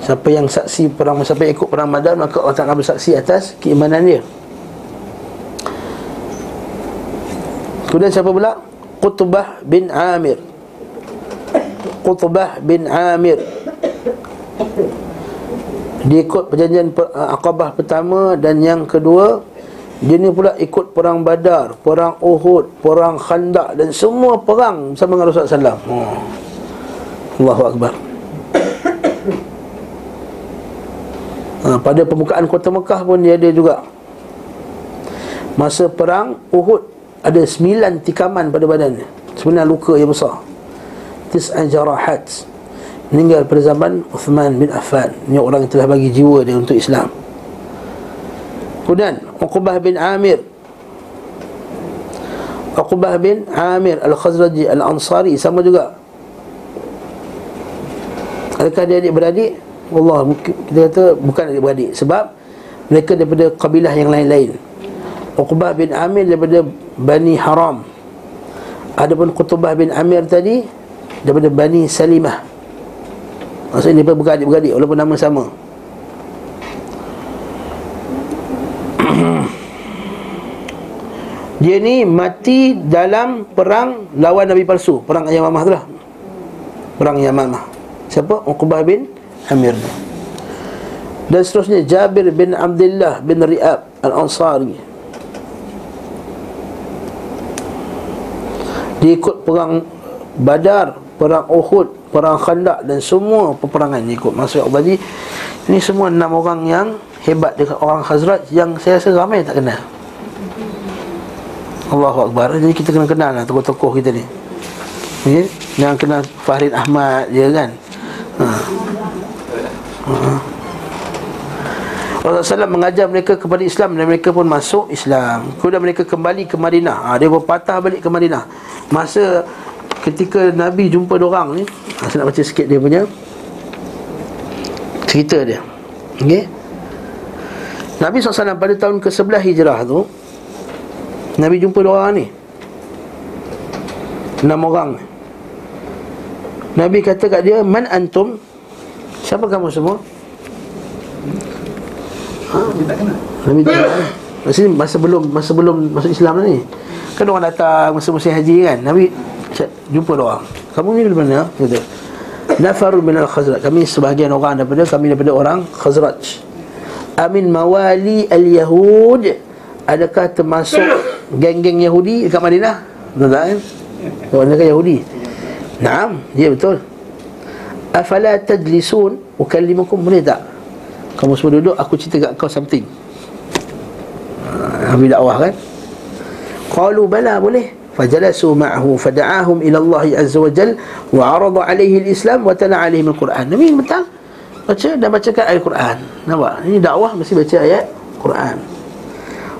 Siapa yang saksi perang Siapa yang ikut perang Badar Maka Allah Ta'ala bersaksi atas keimanan dia Kemudian siapa pula? Qutbah bin Amir. Qutbah bin Amir. Dia ikut perjanjian Aqabah pertama Dan yang kedua. Dia ni pula ikut perang Badar Perang Uhud Perang Khandak Dan semua perang Bersama dengan Rasulullah SAW oh. Allahu Akbar. Ha, Pada pembukaan kota Mekah pun dia ada juga. Masa perang Uhud Ada sembilan tikaman pada badannya. Sebenarnya luka yang besar. Tis'an jarahat. Meninggal pada zaman Uthman bin Affan. Ini orang yang telah bagi jiwa dia untuk Islam. Kemudian Uqbah bin Amir. Uqbah bin Amir Al-Khazraji Al-Ansari Sama juga. Adakah dia adik-beradik? Allah kita kata bukan adik-beradik sebab mereka daripada kabilah yang lain-lain. Uqbah bin Amir daripada Bani Haram. Adapun Qutbah bin Amir tadi daripada Bani Salimah. Maksudnya dia bukan adik-beradik walaupun nama sama. dia ni mati dalam perang lawan Nabi palsu, perang Yamamah tu lah. Perang Yamamah. Siapa? Uqbah bin Amir dan seterusnya Jabir bin Abdullah bin Ri'ab Al-Ansari Dia ikut perang Badar Perang Uhud Perang Khandak Dan semua peperangan dia ikut. Maksud Allah Jadi Ini semua enam orang yang Hebat dekat orang Khazraj Yang saya rasa ramai tak kenal. Allahu Akbar. Jadi kita kena kenal lah Tokoh-tokoh kita ni. Okay? Yang kenal Fahrid Ahmad dia kan? Ha Rasulullah SAW mengajar mereka kepada Islam dan mereka pun masuk Islam. Kemudian mereka kembali ke Madinah. Ha, dia berpatah balik ke Madinah. Masa ketika Nabi jumpa orang ni, ha, saya nak baca sikit dia punya cerita dia. Okey. Nabi SAW pada tahun ke-11 Hijrah tu Nabi jumpa dua orang ni Enam orang Nabi kata kat dia Man antum Siapa kamu semua? Ha? Dia tak kenal Nabi tak kenal Masa masa belum masa belum masuk Islam ni. Kan orang datang masa musim haji kan. Nabi jumpa dia Kamu ni dari mana? Kata. Nafar min al-Khazraj. Kami sebahagian orang daripada kami daripada orang Khazraj. Amin mawali al-Yahud. Adakah termasuk geng-geng Yahudi dekat Madinah? Betul tak kan? Oh, mereka Yahudi. Naam, ya betul afala tajlisun ukallimukum boleh tak kamu semua duduk Aku cerita kat kau something. Ah, Habis dakwah kan? Qalu bala boleh? Fajalasu ma'ahu Fada'ahum ila Allahi azza wa jal Wa aradu alaihi al-Islam Wa tala alaihi al-Quran. Nabi betul Baca dan bacakan ayat Quran. Nampak? Ini dakwah mesti baca ayat Quran.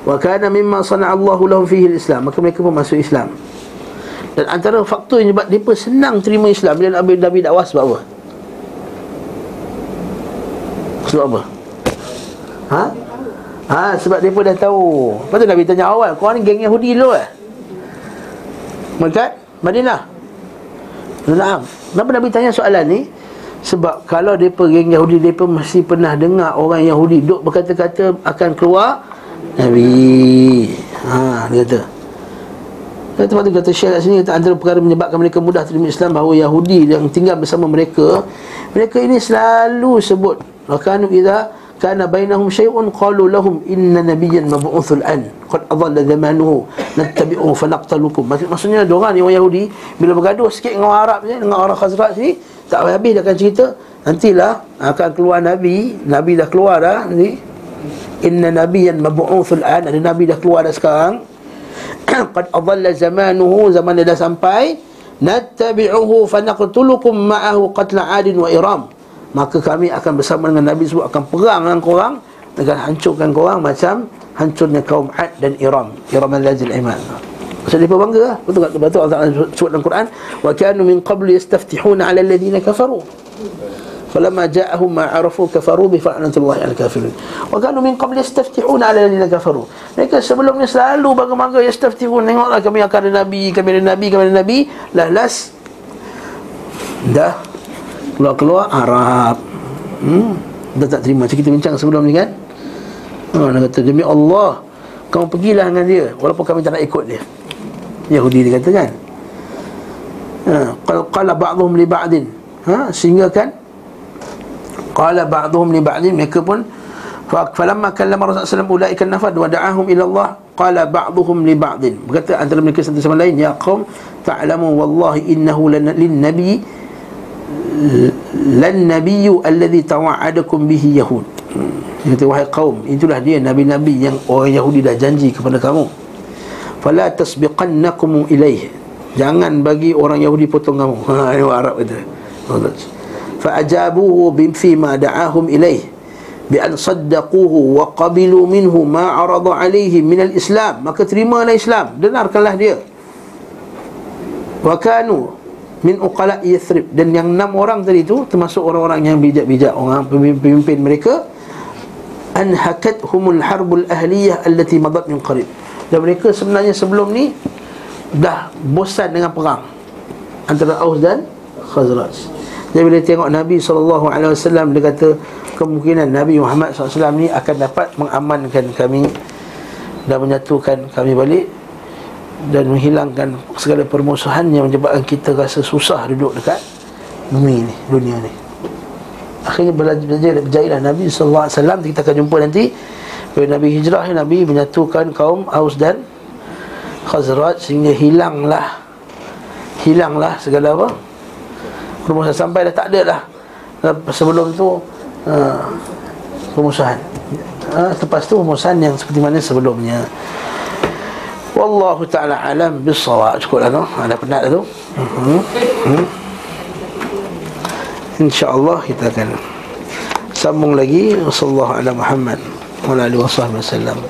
Wa kana mimma sana'allahu lahum fihi al-Islam. Maka mereka pun masuk Islam. Dan antara faktor yang menyebabkan Mereka senang terima Islam Bila Nabi dakwah sebab apa? Sebab apa? Ha? Ha sebab mereka dah tahu. Lepas tu Nabi tanya awal kau ni geng Yahudi dulu eh? Mekat Madinah. Naam. Kenapa Nabi tanya soalan ni? Sebab kalau mereka geng Yahudi Mereka mesti pernah dengar orang Yahudi Duk berkata-kata akan keluar Nabi. Ha, dia kata. Kata tempat tu kata Syekh kat sini kata, Antara perkara menyebabkan mereka mudah terima Islam Bahawa Yahudi yang tinggal bersama mereka Mereka ini selalu sebut Wakanu idha kana bainahum syai'un qalu lahum inna nabiyyan mab'uthul an. Qad adalla zamanuhu nattabi'uhu fanaqtalukum. Maksudnya dia orang ni orang Yahudi bila bergaduh sikit dengan orang Arab ni dengan orang Khazraj ni tak habis dia akan cerita. Nantilah akan keluar nabi nabi dah keluar dah ni inna nabiyyan mab'uthul an. Ada nabi dah keluar dah sekarang. Qad adalla zamanuhu zaman dia dah sampai nattabi'uhu fanaqtulukum ma'ahu qatla 'adin wa iram maka kami akan bersama dengan Nabi sebut akan perang dengan korang akan hancurkan korang macam hancurnya kaum Ad dan Iram Iram al-Lazil Iman mereka bangga lah betul tak? Betul Ta'ala sebut dalam Quran? Wa kanu min qablu yastaftihuna ala alladhina kafaru. Falamma ja'ahum ma arafu kafaru bi fa'natullahi al kafirin wa kanu min qablu yastaftihuna ala alladhina kafaru. Mereka sebelum ni selalu bangga-bangga yastaftihun. Tengoklah kami akan ada nabi kami ada nabi kami ada nabi. Lah las. Dah keluar-keluar Arab. Hmm? Dah tak terima. Macam kita bincang sebelum ni kan? Ha, Dia kata demi Allah Kamu pergilah dengan dia. Walaupun kami tak nak ikut dia. Yahudi dia kata kan? Ha, Kalau Qala ba'duhum li ba'din. Ha, Sehingga kan? Qala ba'duhum li ba'din. Mereka pun Falamma kallama Rasulullah SAW Ulaikan nafad Wa da'ahum ila Allah. Qala ba'duhum li ba'din. Berkata antara mereka satu sama lain Ya qawm Ta'lamu wallahi innahu lin nabi lan nabiyyu alladhi tawa'adakum bihi yahud. Hmm. kata wahai kaum itulah dia nabi-nabi yang orang Yahudi dah janji kepada kamu. Fala tasbiqannakum ilaih jangan bagi orang Yahudi potong kamu. Ha ini Arab kata. Fa ajabuhu bi fi ma da'ahum ilaih bi an saddaquhu wa qabilu minhu ma arada alaihi min al-islam. Maka terimalah Islam. Dengarkanlah dia. Wa kanu min uqala Yathrib dan yang enam orang tadi itu termasuk orang-orang yang bijak-bijak orang pemimpin mereka anhakat humul harbul ahliyah allati madat min qarib. Dan mereka sebenarnya sebelum ni dah bosan dengan perang antara Aus dan Khazraj. Jadi bila tengok Nabi SAW dia kata kemungkinan Nabi Muhammad SAW ni akan dapat mengamankan kami dan menyatukan kami balik dan menghilangkan segala permusuhan yang menyebabkan kita rasa susah duduk dekat bumi ni, dunia ni. Akhirnya belajar berjaya Nabi SAW Kita akan jumpa nanti. Bila Nabi hijrah Nabi menyatukan kaum Aus dan Khazraj Sehingga hilanglah Hilanglah segala apa Permusuhan. Sampai dah tak ada dah. Sebelum tu uh, Permusuhan. Uh, Lepas tu permusuhan yang seperti mana sebelumnya Wallahu ta'ala alam bisawab Cukup lah tu. Ada penat tu. Hmm. hmm. InsyaAllah kita akan Sambung lagi. Sallallahu ala Muhammad Wa alihi wa